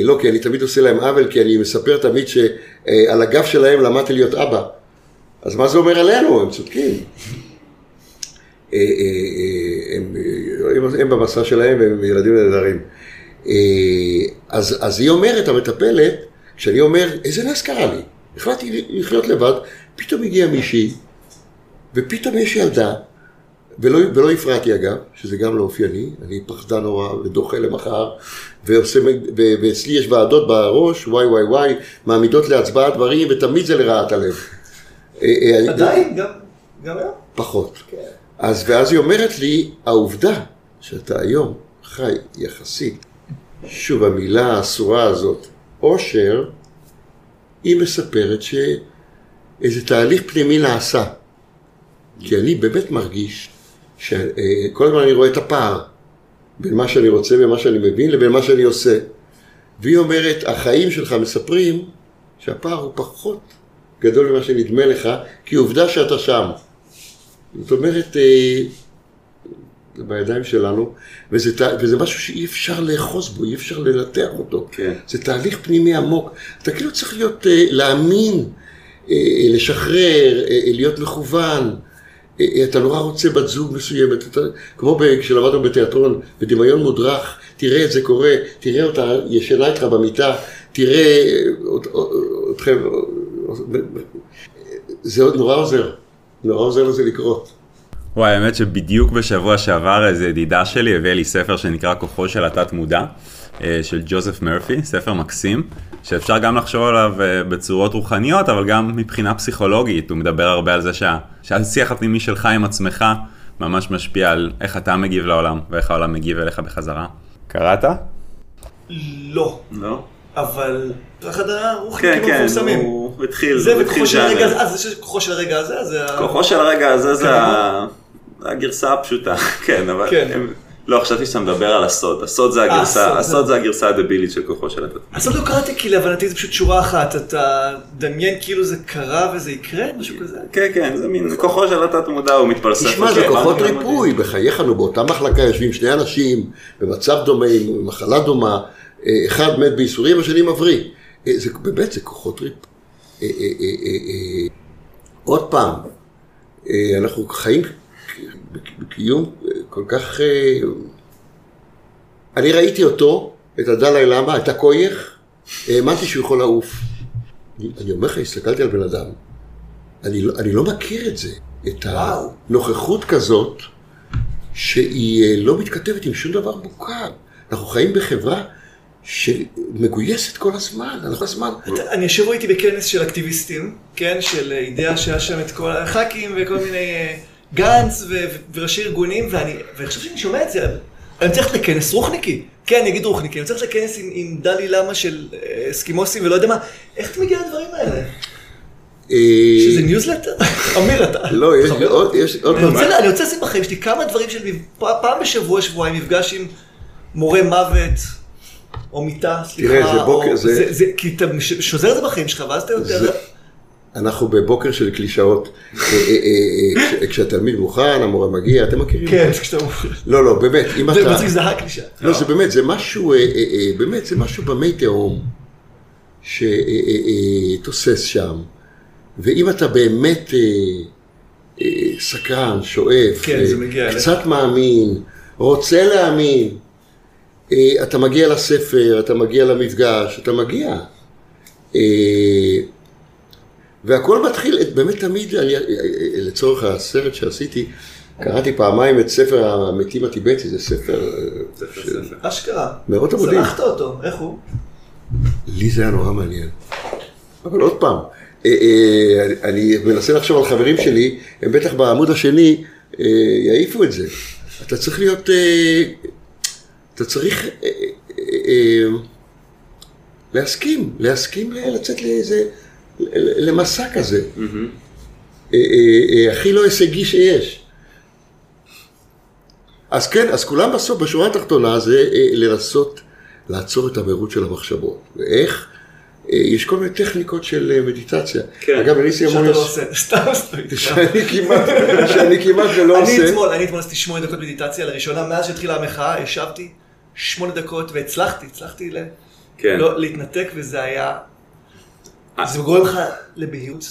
לא, כי אני תמיד עושה להם עוול, כי אני מספר תמיד שעל הגב שלהם למדתי להיות אבא. אז מה זה אומר עלינו? הם צודקים. הם, אה, הם במסע שלהם והם ילדים נהדרים. אז, אז היא אומרת, המטפלת, כשאני אומר, איזה נס קרה לי? החלטתי לחיות לבד, פתאום הגיעה מישהי, ופתאום יש ילדה, ולא, ולא הפרעתי אגב, שזה גם לא אופייני, אני פחדן נורא ודוחה למחר, ועושה, ו, ואצלי יש ועדות בראש, וואי וואי וואי, מעמידות להצבעה דברים, ותמיד זה לרעת הלב. אה, אה, עדיין, גם, גם היום. פחות. אז ואז היא אומרת לי, העובדה שאתה היום חי יחסית, שוב המילה האסורה הזאת, עושר, היא מספרת שאיזה תהליך פנימי נעשה. כי אני באמת מרגיש שכל הזמן אני רואה את הפער בין מה שאני רוצה ומה שאני מבין לבין מה שאני עושה. והיא אומרת, החיים שלך מספרים שהפער הוא פחות גדול ממה שנדמה לך, כי עובדה שאתה שם. זאת אומרת, אה, זה בידיים שלנו, וזה, וזה משהו שאי אפשר לאחוז בו, אי אפשר לנתח אותו. כן. זה תהליך פנימי עמוק. אתה כאילו צריך להיות, אה, להאמין, אה, לשחרר, אה, להיות מכוון. אה, אה, אתה נורא רוצה בת זוג מסוימת, אתה, כמו כשלמדנו בתיאטרון, בדמיון מודרך, תראה את זה קורה, תראה אותה ישנה איתך במיטה, תראה אה, אתכם, אה, זה עוד נורא עוזר, נורא עוזר לזה לקרות. וואי, האמת שבדיוק בשבוע שעבר איזה ידידה שלי הביאה לי ספר שנקרא כוחו של התת מודע, אה, של ג'וזף מרפי, ספר מקסים, שאפשר גם לחשוב עליו אה, בצורות רוחניות, אבל גם מבחינה פסיכולוגית, הוא מדבר הרבה על זה שה, שהשיח הפנימי שלך עם עצמך ממש משפיע על איך אתה מגיב לעולם, ואיך העולם מגיב אליך בחזרה. קראת? לא, לא? אבל הרוחים כן, כן, מפורסמים. הוא התחיל, זה הוא התחיל וכוחו של הרגע. הזה, זה שכוחו של הרגע הזה, זה ה... כוחו של הרגע הזה זה. ה- הגרסה הפשוטה, [LAUGHS] כן, אבל... כן. הם- לא, חשבתי שאתה מדבר על הסוד, הסוד זה הגרסה, הסוד, הסוד זה הגרסה הדבילית של כוחו של התת. אז עוד לא קראתי כי להבנתי זה פשוט שורה אחת, אתה דמיין כאילו זה קרה וזה יקרה, משהו כזה. כן, כן, זה מין כוחו של התת מודע, הוא מתפלסף. תשמע, זה זה. כוחות ריפוי, בחייך, נו, באותה מחלקה יושבים שני אנשים במצב דומה, עם מחלה דומה, אה, אחד מת בייסורים, השני מבריא. אה, זה באמת, זה כוחות ריפוי. אה, אה, אה, אה, אה, עוד פעם, אה, אנחנו חיים בקיום אה, כל כך... אה, אני ראיתי אותו, את הדלאי למה, את הכויח, האמנתי שהוא יכול לעוף. אני, אני אומר לך, הסתכלתי על בן אדם, אני לא, אני לא מכיר את זה, את וואו. הנוכחות כזאת, שהיא אה, לא מתכתבת עם שום דבר מוכר. אנחנו חיים בחברה שמגויסת כל הזמן, אנחנו כל הזמן. אני יושב איתי בכנס של אקטיביסטים, כן, של אה, אידאה שהיה שם את כל הח"כים וכל מיני גנץ וראשי ארגונים, ואני חושב שאני שומע את זה, אני צריך לכנס רוחניקי, כן, אני אגיד רוחניקי, אני צריך לכנס עם, דלי למה של אה, אסקימוסים ולא יודע מה, איך אתה מגיע לדברים האלה? אה, שזה ניוזלטר? [LAUGHS] אמיר אתה. לא, יש? עוד, אני. רוצה, לשים בחיים שלי כמה דברים של פעם בשבוע, שבועיים, מפגש עם מורה מוות, או מיטה, סליחה, תראה, זה בוקר- זה- כי אתה שוזר את זה בחיים שלך, ואז אתה יותר... זה- אנחנו בבוקר של קלישאות. אה, אה, אה, כש- כשהתלמיד מוכן, המורה מגיע, אתם מכירים? כן, כשאתה אומר. לא, לא, באמת, אם זה אתה... מצחיק, זה הקלישה. לא, זה באמת, זה משהו, באמת, זה משהו במי תהום, שתוסס שם, ואם אתה באמת סקרן, שואף, כן, זה. קצת מאמין, רוצה להאמין, אתה מגיע לספר, אתה מגיע למפגש, אתה מגיע. אה, והכל מתחיל, באמת תמיד, אני, אה, אה, לצורך הסרט שעשיתי, קראתי פעמיים את ספר המתים הטיבטי, זה ספר, אה, של- אשכרה. מאות עמודים. צלחת אותו, איך הוא? לי זה היה נורא מעניין. אבל עוד פעם, אה, אה, אני- מנסה לחשוב על חברים שלי, הם בטח בעמוד השני אה, יעיפו את זה. אתה צריך להיות, אה, אתה צריך אה, אה, אה, להסכים, להסכים לצאת לאיזה, למסע כזה. אה, אה, אה, הכי לא הישגי שיש. אז כן, אז כולם בסוף, בשורה התחתונה, זה לנסות לעצור את המהירות של המחשבות. ואיך? יש כל מיני טכניקות של מדיטציה. כן. אגב, אני שאתה המון... לא עושה, סתם סתם. שאני כמעט, ולא אני עושה. אתמול, אני אתמול עשיתי שמונה דקות מדיטציה לראשונה, מאז שהתחילה המחאה, ישבתי שמונה דקות והצלחתי, הצלחתי כן. לא, להתנתק וזה היה. זה גורם לך לבהירות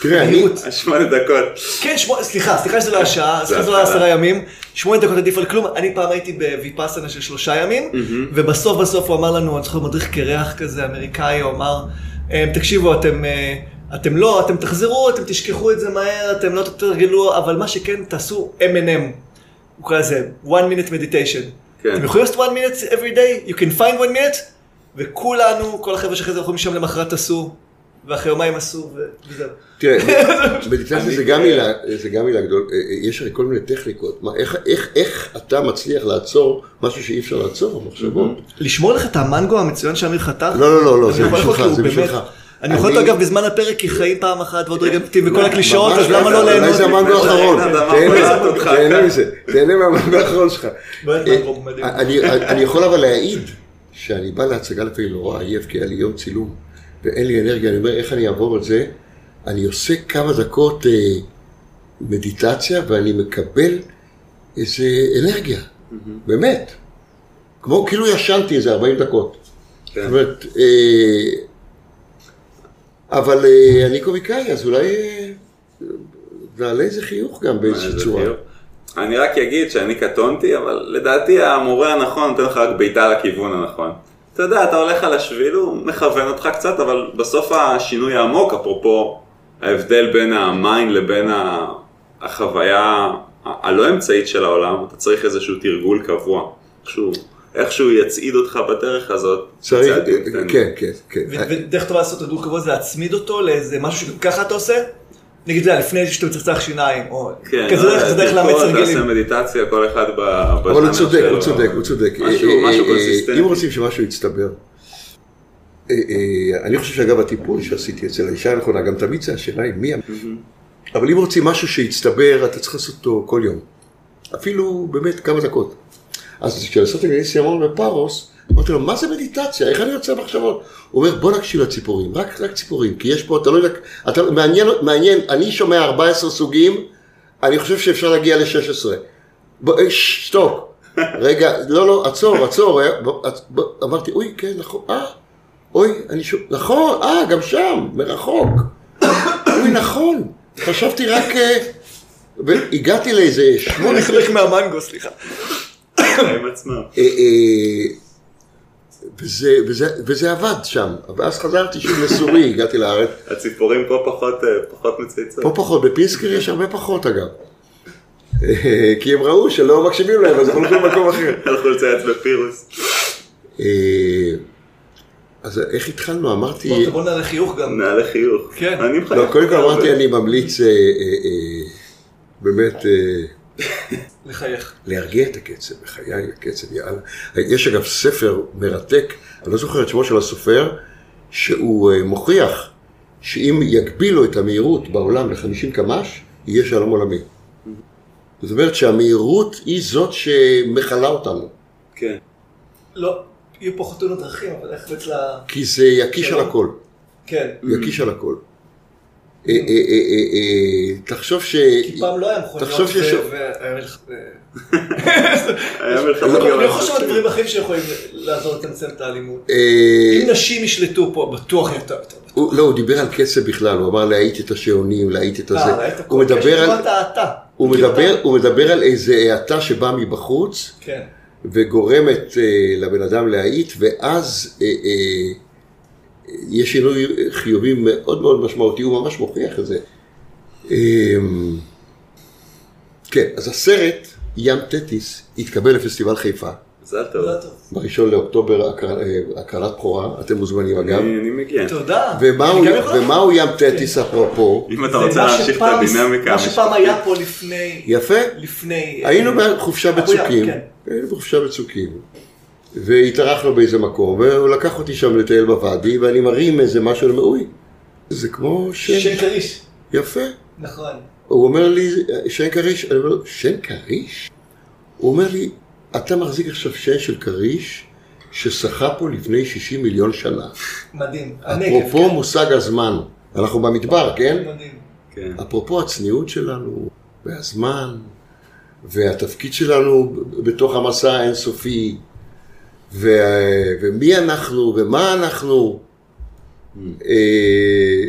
תראה, אני. שמונה דקות. כן, שמונה, סליחה, סליחה שזה לא השעה, סליחה שזה לא. עשרה ימים, שמונה דקות עדיף על כלום, אני פעם הייתי בוויפאסנה של שלושה ימים, ובסוף בסוף הוא אמר לנו, אני זוכר מדריך קרח כזה אמריקאי, הוא אמר, "אמ, תקשיבו, אתם, אה, אתם לא, אתם תחזרו, אתם תשכחו את זה מהר, אתם לא תתרגלו, אבל מה שכן, תעשו M&M, הוא קורא לזה one minute meditation. כן. אתם יכולים לעשות one minute every day, you can find one minute, וכולנו, כל החבר'ה שאחרי זה הלכו משם למחרת עשו, ואחרי יומיים עשו, וזהו. תראה, [LAUGHS] מדיטציה זה גם מילה, זה גם מילה גדולה, יש הרי כל מיני טכניקות, איך, אתה מצליח לעצור משהו שאי אפשר לעצור, המחשבות? לשמור לך את המנגו המצוין שאמיר חתך? לא, לא, לא, לא, זה בשבילך, זה בשבילך. אני יכול אותו אגב בזמן הפרק כי חיים פעם אחת ועוד רגע מתים וכל הקלישאות, אז למה לא אולי ליהנות? זה המנגו האחרון, תהנה. מזה, תהנה מהמנגו האחרון שלך. באמת אה, אני יכול אבל להעיד שאני בא להצגה לפעמים נורא עייף, כי היה לי יום צילום, ואין לי אנרגיה, אני אומר, איך אני אעבור את זה? אני עושה כמה דקות אה, מדיטציה, ואני מקבל איזה אנרגיה, באמת. כמו, כאילו ישנתי איזה 40 דקות. כן. זאת אומרת, אה, אבל אה, אני קומיקאי, אז אולי אה, נעלה איזה חיוך גם באיזושהי צורה. חיוך. אני רק אגיד שאני קטונתי, אבל לדעתי המורה הנכון נותן לך רק בעיטה לכיוון הנכון. אתה יודע, אתה הולך על השביל, הוא מכוון אותך קצת, אבל בסוף השינוי העמוק, אפרופו ההבדל בין ה mind לבין החוויה הבלתי אמצעית של העולם, אתה צריך איזשהו תרגול קבוע. איכשהו, איכשהו יצעיד אותך בדרך הזאת. צריך. כן, כן, כן. ו- ודרך טובה לעשות תרגול קבוע זה להצמיד אותו לאיזה משהו שגם ככה אתה עושה? נגיד, אתה יודע, לפני שאתה מצחצח שיניים, או כן, כזה דרך, זה דרך לאמץ תעשה הרגלים. מדיטציה, כל אחד ב... אבל הוא צודק, שלו. הוא צודק, הוא צודק. משהו, אה, משהו אה, קונסיסטנטי. אם רוצים שמשהו יצטבר. אה, אה, אני חושב שאגב הטיפול שעשיתי אצל האישה הנכונה, גם תמיד זה השאלה היא מי... אבל אם רוצים משהו שיצטבר, אתה צריך לעשות אותו כל יום. אפילו באמת כמה דקות. אז כשעשיתי לניסי המון בפארוס, אמרתי לו, מה זה מדיטציה? איך אני יוצא מחשבות? הוא אומר, בוא נקשיב לציפורים, רק, רק ציפורים, כי יש פה, אתה לא יודע, אתה, מעניין, מעניין, אני שומע 14 סוגים, אני חושב שאפשר להגיע ל-16. בוא, אה, שתוק. [LAUGHS] רגע, לא, לא, עצור, עצור. אה, בוא, בוא, אמרתי, אוי, כן, נכון, אה, אוי, אני שומע, נכון, אה, גם שם, מרחוק. [COUGHS] אוי, נכון, חשבתי רק, אה, והגעתי לאיזה שמונה, חלק מהמנגו, סליחה. [COUGHS] החיים עצמם. אה, אה, וזה, וזה, וזה עבד שם, ואז חזרתי שוב לסורי, הגעתי לארץ, הציפורים פה פחות, אה, פחות מצייצות. פה פחות, בפינסקר יש הרבה פחות אגב, [LAUGHS] כי הם ראו שלא מקשיבים להם, אז הם הולכים למקום אחר. [LAUGHS] הלכו לצייץ בפירוס. אה, אז איך התחלנו? אמרתי, בוא- נעלה חיוך גם. נעלה חיוך. כן. אני מחייך. לא, קודם כל אמרתי, אני ממליץ אה, באמת לחייך. להרגיע את הקצב, בחיי הקצב, יאללה. יש אגב ספר מרתק, אני לא זוכר את שמו של הסופר, שהוא אה, מוכיח שאם יגבילו את המהירות בעולם ל-50 קמ"ש, יהיה שלום עולמי. זאת אומרת שהמהירות היא זאת שמכלה אותנו, כן. לא, יהיו פה חתונות דרכים, אבל איך אצלה... כי זה יקיש על. הכל, כן. יקיש על הכל. אה, אה, אה, אה, אה, תחשוב ש... כי פעם לא היה מכוניות והיה [LAUGHS] מלח- [LAUGHS] היה מלחמה לא, אני חושב על. דברים אחרים שיכולים לעזור לצמצם את האלימות. אה, אם נשים ישלטו פה, בטוח יותר לא, הוא דיבר על קצב בכלל, הוא אמר להאיט את השעונים, להאיט את הזה. אה, הוא מדבר על... הוא מדבר, על איזה האטה שבאה מבחוץ כן. וגורמת אה, לבן אדם להאיט, ואז אה, אה, יש שינוי חיובי מאוד מאוד משמעותי, הוא ממש מוכיח את זה. אה, כן, אז הסרט ים תטיס התקבל לפסטיבל חיפה, מזל טוב. לא. בראשון לאוקטובר הקר- אה, הקרנת בכורה, אתם מוזמנים אגב. אני אני מגיע. תודה. ומה אני הוא- גם יכול- ומה הוא ים תטיס אפרופו? אם אתה רוצה מה להמשיך את הדינמיקה מה שפעם. היה פה לפני... יפה. לפני... היינו בחופשה אבו ים, בצוקים, כן. היינו בחופשה בצוקים, והתארחנו באיזה מקום, והוא לקח אותי שם לטייל בוואדי, ואני מרים איזה משהו, אוי, זה כמו שן שן, כריש. יפה. נכון. הוא אומר לי, שן כריש, אני אומר לו, שן כריש? הוא אומר לי, אתה מחזיק עכשיו שן של כריש ששחה פה לפני 60 מיליון שנה. מדהים. הנגב. אפרופו כן. מושג הזמן, אנחנו במדבר, כן? מדהים. כן. אפרופו הצניעות שלנו, והזמן, והתפקיד שלנו בתוך המסע האינסופי, ו... ומי אנחנו, ומה אנחנו. אה,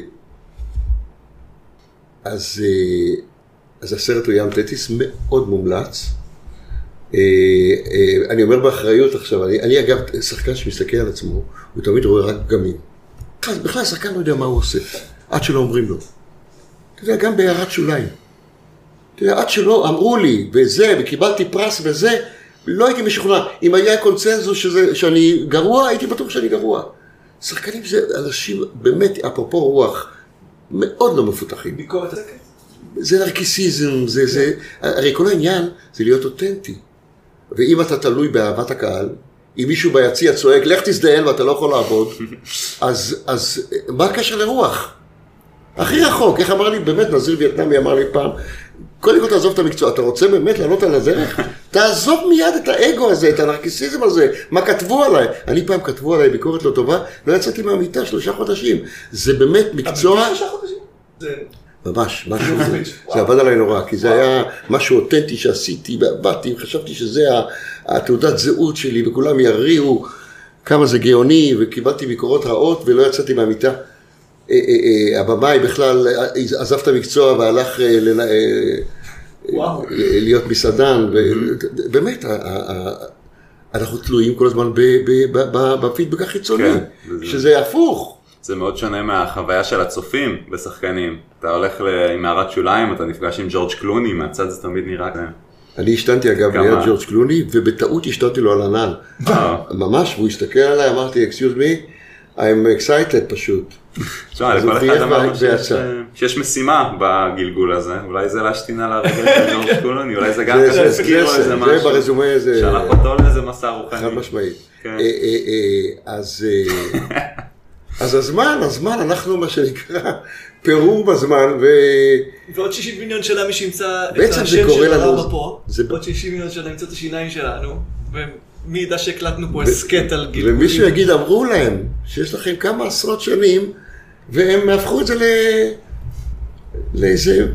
אז, אה, אז הסרט הוא ים תטיס מאוד מומלץ. אה, אני אומר באחריות עכשיו, אני, אני אגב שחקן שמסתכל על עצמו, הוא תמיד רואה רק פגמים. בכלל השחקן לא יודע מה הוא עושה, עד שלא אומרים לו. אתה יודע, גם בהערת שוליים. אתה יודע, עד שלא אמרו לי, וזה, וקיבלתי פרס וזה, לא הייתי משוכנע. אם היה קונצנזוס שזה, שאני גרוע, הייתי בטוח שאני גרוע. שחקנים זה אנשים, באמת, אפרופו רוח, מאוד לא מפותחים. ביקורת? זה נרקיסיזם, זה, זה, הרי כל העניין זה להיות אותנטי. ואם אתה תלוי באהבת הקהל, אם מישהו ביציע צועק, לך תזדיין ואתה לא יכול לעבוד, [LAUGHS] אז, אז מה הקשר לרוח? הכי רחוק, איך אמר לי, באמת, נזיר וייטנאמי אמר לי פעם, קודם כל תעזוב את המקצוע, אתה רוצה באמת לעלות על הדרך? תעזוב מיד את האגו הזה, את הנרקיסיזם הזה, מה כתבו עליי. אני פעם כתבו עליי ביקורת לא טובה, לא יצאתי מהמיטה שלושה חודשים. זה באמת מקצוע... ממש, משהו, זה. זה עבד עליי נורא, כי זה היה משהו אותנטי שעשיתי, באתי, חשבתי שזה התעודת זהות שלי, וכולם יריעו כמה זה גאוני, וקיבלתי ביקורות רעות, ולא יצאתי מהמיטה. אה, אה, אה, הבמאי בכלל עזב את המקצוע והלך. להיות מסעדן, ה- ה- אנחנו תלויים כל הזמן בפידבק החיצוני, כן, שזה הפוך. זה מאוד שונה מהחוויה של הצופים בשחקנים. אתה הולך ל- עם מערת שוליים, אתה נפגש עם ג'ורג' קלוני, מהצד זה תמיד נראה כזה. אני השתנתי אגב? ליד ג'ורג' קלוני, ובטעות השתנתי לו על הנעל. ממש, והוא הסתכל עליי, אמרתי, excuse me, I'm excited פשוט. תשמע, לכל אחד אמרנו שיש. אה, שיש משימה בגלגול הזה, אולי זה להשתין על הרגל של [LAUGHS] ג'ורג' קלוני, אולי זה גם זה- כזה זה- הזכיר לו זה- איזה זה משהו. ברזומה, זה שלח אותו לאיזה מסע רוחני. חד משמעית. כן. אה, אה, אז [LAUGHS] אז הזמן, הזמן, אנחנו מה שנקרא פירור בזמן, ו... ועוד 60 מיליון שנה מי שימצא את זה השם של לנו- הרמב"ם פה, זה- עוד 60 מיליון שנה ימצא את השיניים שלנו, ומי ידע שהקלטנו פה הסכת על גלגולים. ומישהו יגיד, אמרו להם שיש לכם כמה עשרות שנים, והם הפכו את זה ל... לאיזה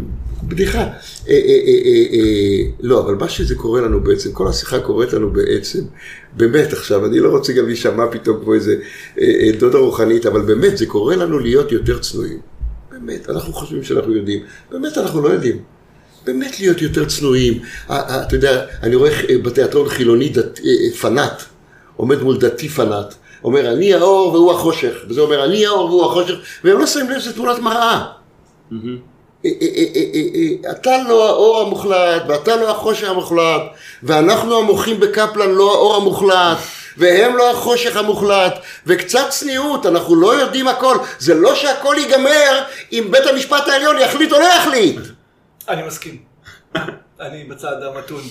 בדיחה. אה, אה, אה, אה, אה, לא, אבל מה שזה קורה לנו בעצם, כל השיחה קורית לנו בעצם, באמת עכשיו, אני לא רוצה גם להישמע פתאום כמו איזה אה, אה, דודה רוחנית, אבל באמת, זה קורה לנו להיות יותר צנועים. באמת, אנחנו חושבים שאנחנו יודעים, באמת אנחנו לא יודעים. באמת להיות יותר צנועים. ה- ה- אתה יודע, אני רואה אה, בתיאטרון חילוני דת, אה, אה, פנאט, עומד מול דתי פנאט, אומר אני האור והוא החושך, וזה אומר אני האור והוא החושך, והם לא שמים לב שזה תמונת מראה. אה, אה, אה, אה, אתה לא האור המוחלט, ואתה לא החושך המוחלט, ואנחנו המוחים בקפלן לא האור המוחלט, והם לא החושך המוחלט, וקצת צניעות, אנחנו לא יודעים הכל. זה לא שהכל ייגמר אם בית המשפט העליון יחליט או לא יחליט. אני מסכים. אני בצד המתון.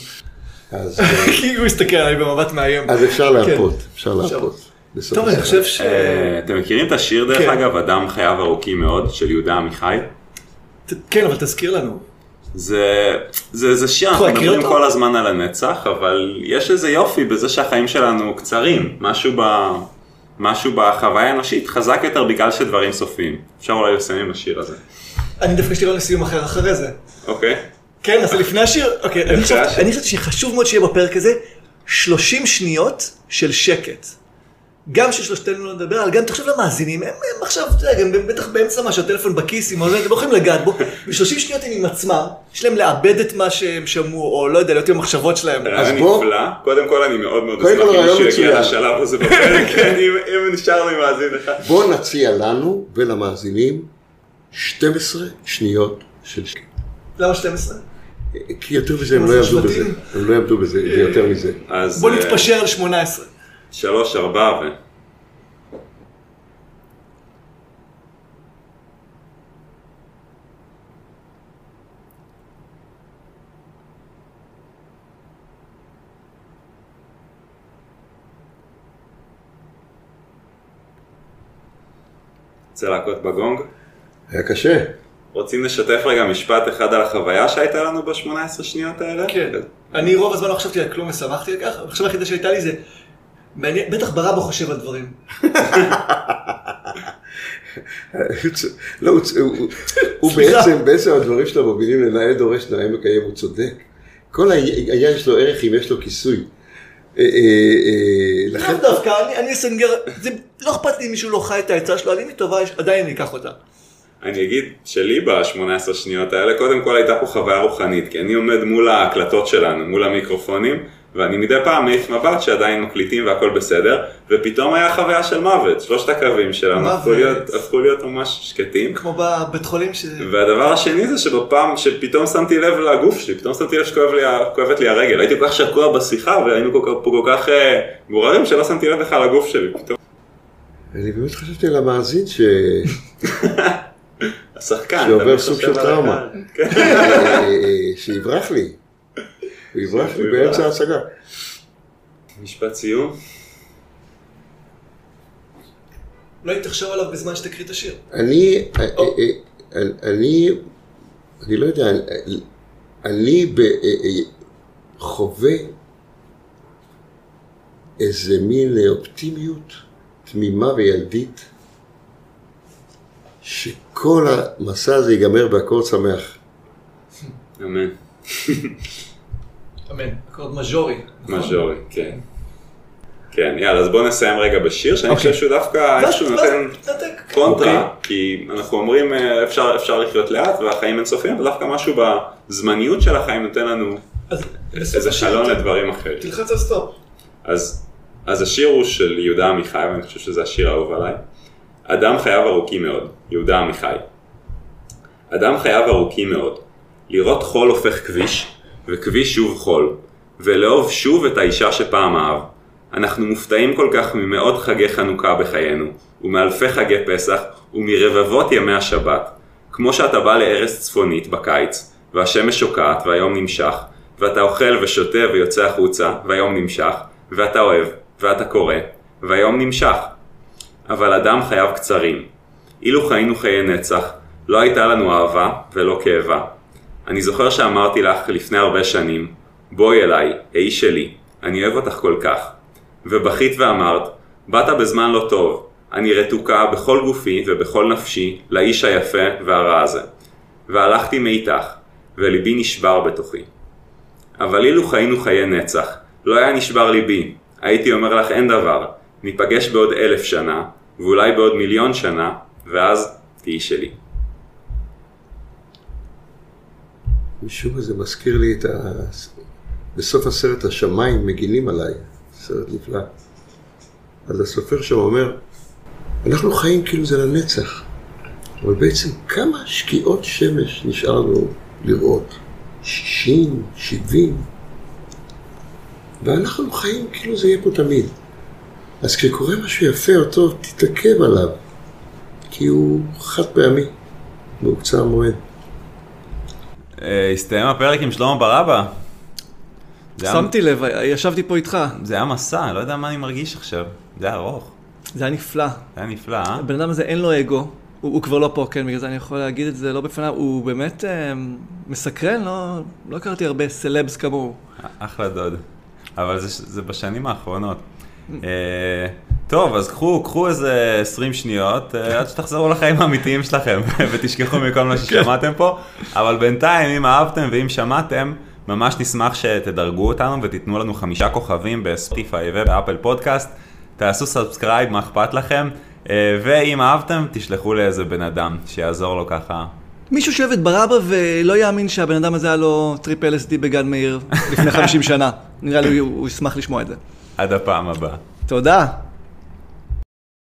אז, [LAUGHS] כי הוא הסתכל עליי במבט מאיים. אז אפשר להרפות, כן. אפשר להרפות. בסוף טוב, אני. חושב ש... אה, אתם מכירים את השיר דרך כן. אגב, אדם חייו ארוכים מאוד, של יהודה עמיחי? כן, אבל תזכיר לנו. זה, זה, זה שיר, אנחנו מדברים אותו? כל הזמן על הנצח, אבל יש איזה יופי בזה שהחיים שלנו קצרים, משהו, ב, משהו בחוויה האנושית חזק יותר בגלל שדברים סופיים. אפשר אולי לסיים עם השיר הזה. אני דווקא יש לי רעיון לסיום אחר אחרי זה. אוקיי? כן, אז לפני השיר, אוקיי. אני חשבתי שחשוב מאוד שיהיה בפרק הזה 30 שניות של שקט. גם ששלושתנו לא נדבר, אבל גם תחשוב למאזינים, הם, הם עכשיו, אתה יודע, גם בטח באמצע משהו, הטלפון בכיס, עם אתם לא יכולים לגעת בו, ב-30 שניות הם עם עצמם, יש להם לאבד את מה שהם שמעו, או לא יודע, להיות עם המחשבות שלהם. רעיון בוא- נפלא, קודם כל אני מאוד מאוד קודם אשמח כל אם רעיון מישהו יגיע מצוין. לשלב הזה בפרק, [LAUGHS] אני- אם נשאר לי מאזין אחד. בואו נציע לנו ולמאזינים 12 שניות של שקט. למה 12? כי יותר מזה הם לא זה יעמדו בזה. הם לא יעמדו בזה, זה יותר מזה. אז בוא אה, נתפשר על 18. שלוש, ארבע ו... רוצה להכות בגונג? היה קשה. רוצים לשתף רגע משפט אחד על החוויה שהייתה לנו ב-18 שניות האלה? כן. אני רוב הזמן לא חשבתי על כלום ושמחתי על כך, המחשבה היחידה שהייתה לי זה, מעניין, בטח ברבא חושב על דברים. לא, הוא-. בעצם, בעצם הדברים שלו מובילים לנאה דורש נאה מקיים, הוא צודק. כל העניין יש לו ערך אם יש לו כיסוי. אה, אה, אה, לכן, דווקא, אני- אני אסנגר, זה לא אכפת לי אם מישהו לא חי את העצה שלו, אני מטובה, עדיין אני אקח אותה. אני אגיד שלי ב-18 שניות האלה, קודם כל הייתה פה חוויה רוחנית, כי אני עומד מול ההקלטות שלנו, מול המיקרופונים, ואני מדי פעם מעיף מבט שעדיין מקליטים והכל בסדר, ופתאום היה חוויה של מוות, שלושת הקווים שלנו הפכו. להיות, הפכו להיות ממש שקטים. כמו בבית חולים ש... והדבר השני זה שבפעם שפתאום שמתי לב לגוף שלי, פתאום שמתי לב שכואבת לי הרגל, הייתי כל כך שקוע בשיחה והיינו כל כך- פה כל כך אה, מעוררים שלא שמתי לב בכלל לגוף שלי, פתאום אני באמת חשבתי על המאזין ש... [LAUGHS] השחקן, שעובר סוג של טראומה. כן. אה, אה, שיברח לי. הוא יברח לי הוא באמצע יברח. ההצגה. משפט סיום, אולי תחשוב עליו בזמן שתקריא את השיר. אני, אה, אה, אה, אני, אני לא יודע, אני- אה, אה, חווה איזה מין אופטימיות תמימה וילדית, שכל המסע הזה ייגמר באקורד שמח. אמן, [LAUGHS] אמן. אקורד מז'ורי. נכון? מז'ורי, כן. כן, יאללה, אז בוא נסיים רגע בשיר, שאני אוקיי. חושב שהוא דווקא איכשהו ואז נותן. קונטרה, כי אנחנו אומרים אה, אפשר, אפשר לחיות לאט והחיים אינסופיים, ודווקא משהו בזמניות של החיים נותן לנו איזה ת- לדברים אחרים. תלחץ על סטופ. אז, אז השיר הוא של יהודה עמיחי, ואני חושב שזה השיר האהוב עליי. אדם חייו ארוכים מאוד, יהודה עמיחי. אדם חייו ארוכים מאוד. לראות חול הופך כביש, וכביש שוב חול, ולאהוב שוב את האישה שפעם אהב. אנחנו מופתעים כל כך ממאות חגי חנוכה בחיינו, ומאלפי חגי פסח, ומרבבות ימי השבת. כמו שאתה בא לארץ צפונית בקיץ, והשמש שוקעת והיום נמשך, ואתה אוכל ושותה ויוצא החוצה, והיום נמשך, ואתה אוהב, ואתה קורא, והיום נמשך. אבל אדם חייו קצרים. אילו חיינו חיי נצח, לא הייתה לנו אהבה ולא כאבה. אני זוכר שאמרתי לך לפני הרבה שנים, בואי אליי, האיש שלי, אני אוהב אותך כל כך. ובכית ואמרת, באת בזמן לא טוב, אני רתוקה בכל גופי ובכל נפשי לאיש היפה והרע הזה. והלכתי מאיתך, וליבי נשבר בתוכי. אבל אילו חיינו חיי נצח, לא היה נשבר ליבי, הייתי אומר לך אין דבר, ניפגש בעוד אלף שנה, ואולי בעוד מיליון שנה, ואז תהיי שלי. משום זה מזכיר לי את ה... בסוף הסרט השמיים מגינים עליי, סרט נפלא. אז הסופר שם אומר, אנחנו חיים כאילו זה לנצח, אבל בעצם כמה שקיעות שמש נשאר לנו לראות? 60, 70, ואנחנו חיים כאילו זה יהיה פה תמיד. אז כשקורה משהו יפה או טוב, תתעכב עליו, כי הוא חד פעמי, והוא קצר מועד. אה, הסתיים הפרק עם שלמה ברבא. שמתי לב, ישבתי פה איתך. זה היה מסע, אני לא יודע מה אני מרגיש עכשיו. זה היה ארוך. זה היה נפלא. זה היה נפלא, אה? הבן אדם הזה אין לו אגו, הוא, הוא כבר לא פה, כן, בגלל זה אני יכול להגיד את זה לא בפניו, הוא באמת אה, מסקרן, לא, לא הכרתי הרבה סלבס כמוהו. אחלה דוד. אבל זה, זה בשנים האחרונות. אה, טוב, אז קחו, קחו איזה 20 שניות אה, עד שתחזרו לחיים האמיתיים שלכם [LAUGHS] ותשכחו מכל מה ששמעתם פה. אבל בינתיים, אם אהבתם ואם שמעתם, ממש נשמח שתדרגו אותנו ותיתנו לנו חמישה כוכבים בספוטיפיי ובאפל פודקאסט. תעשו subscribe, מה אכפת לכם? אה, ואם אהבתם, תשלחו לאיזה בן אדם שיעזור לו ככה. מישהו שאוהב את בר אבא ולא יאמין שהבן אדם הזה היה לו טריפ LSD בגן מאיר לפני 50 שנה. [LAUGHS] נראה לי הוא ישמח לשמוע את זה. עד הפעם הבאה. תודה.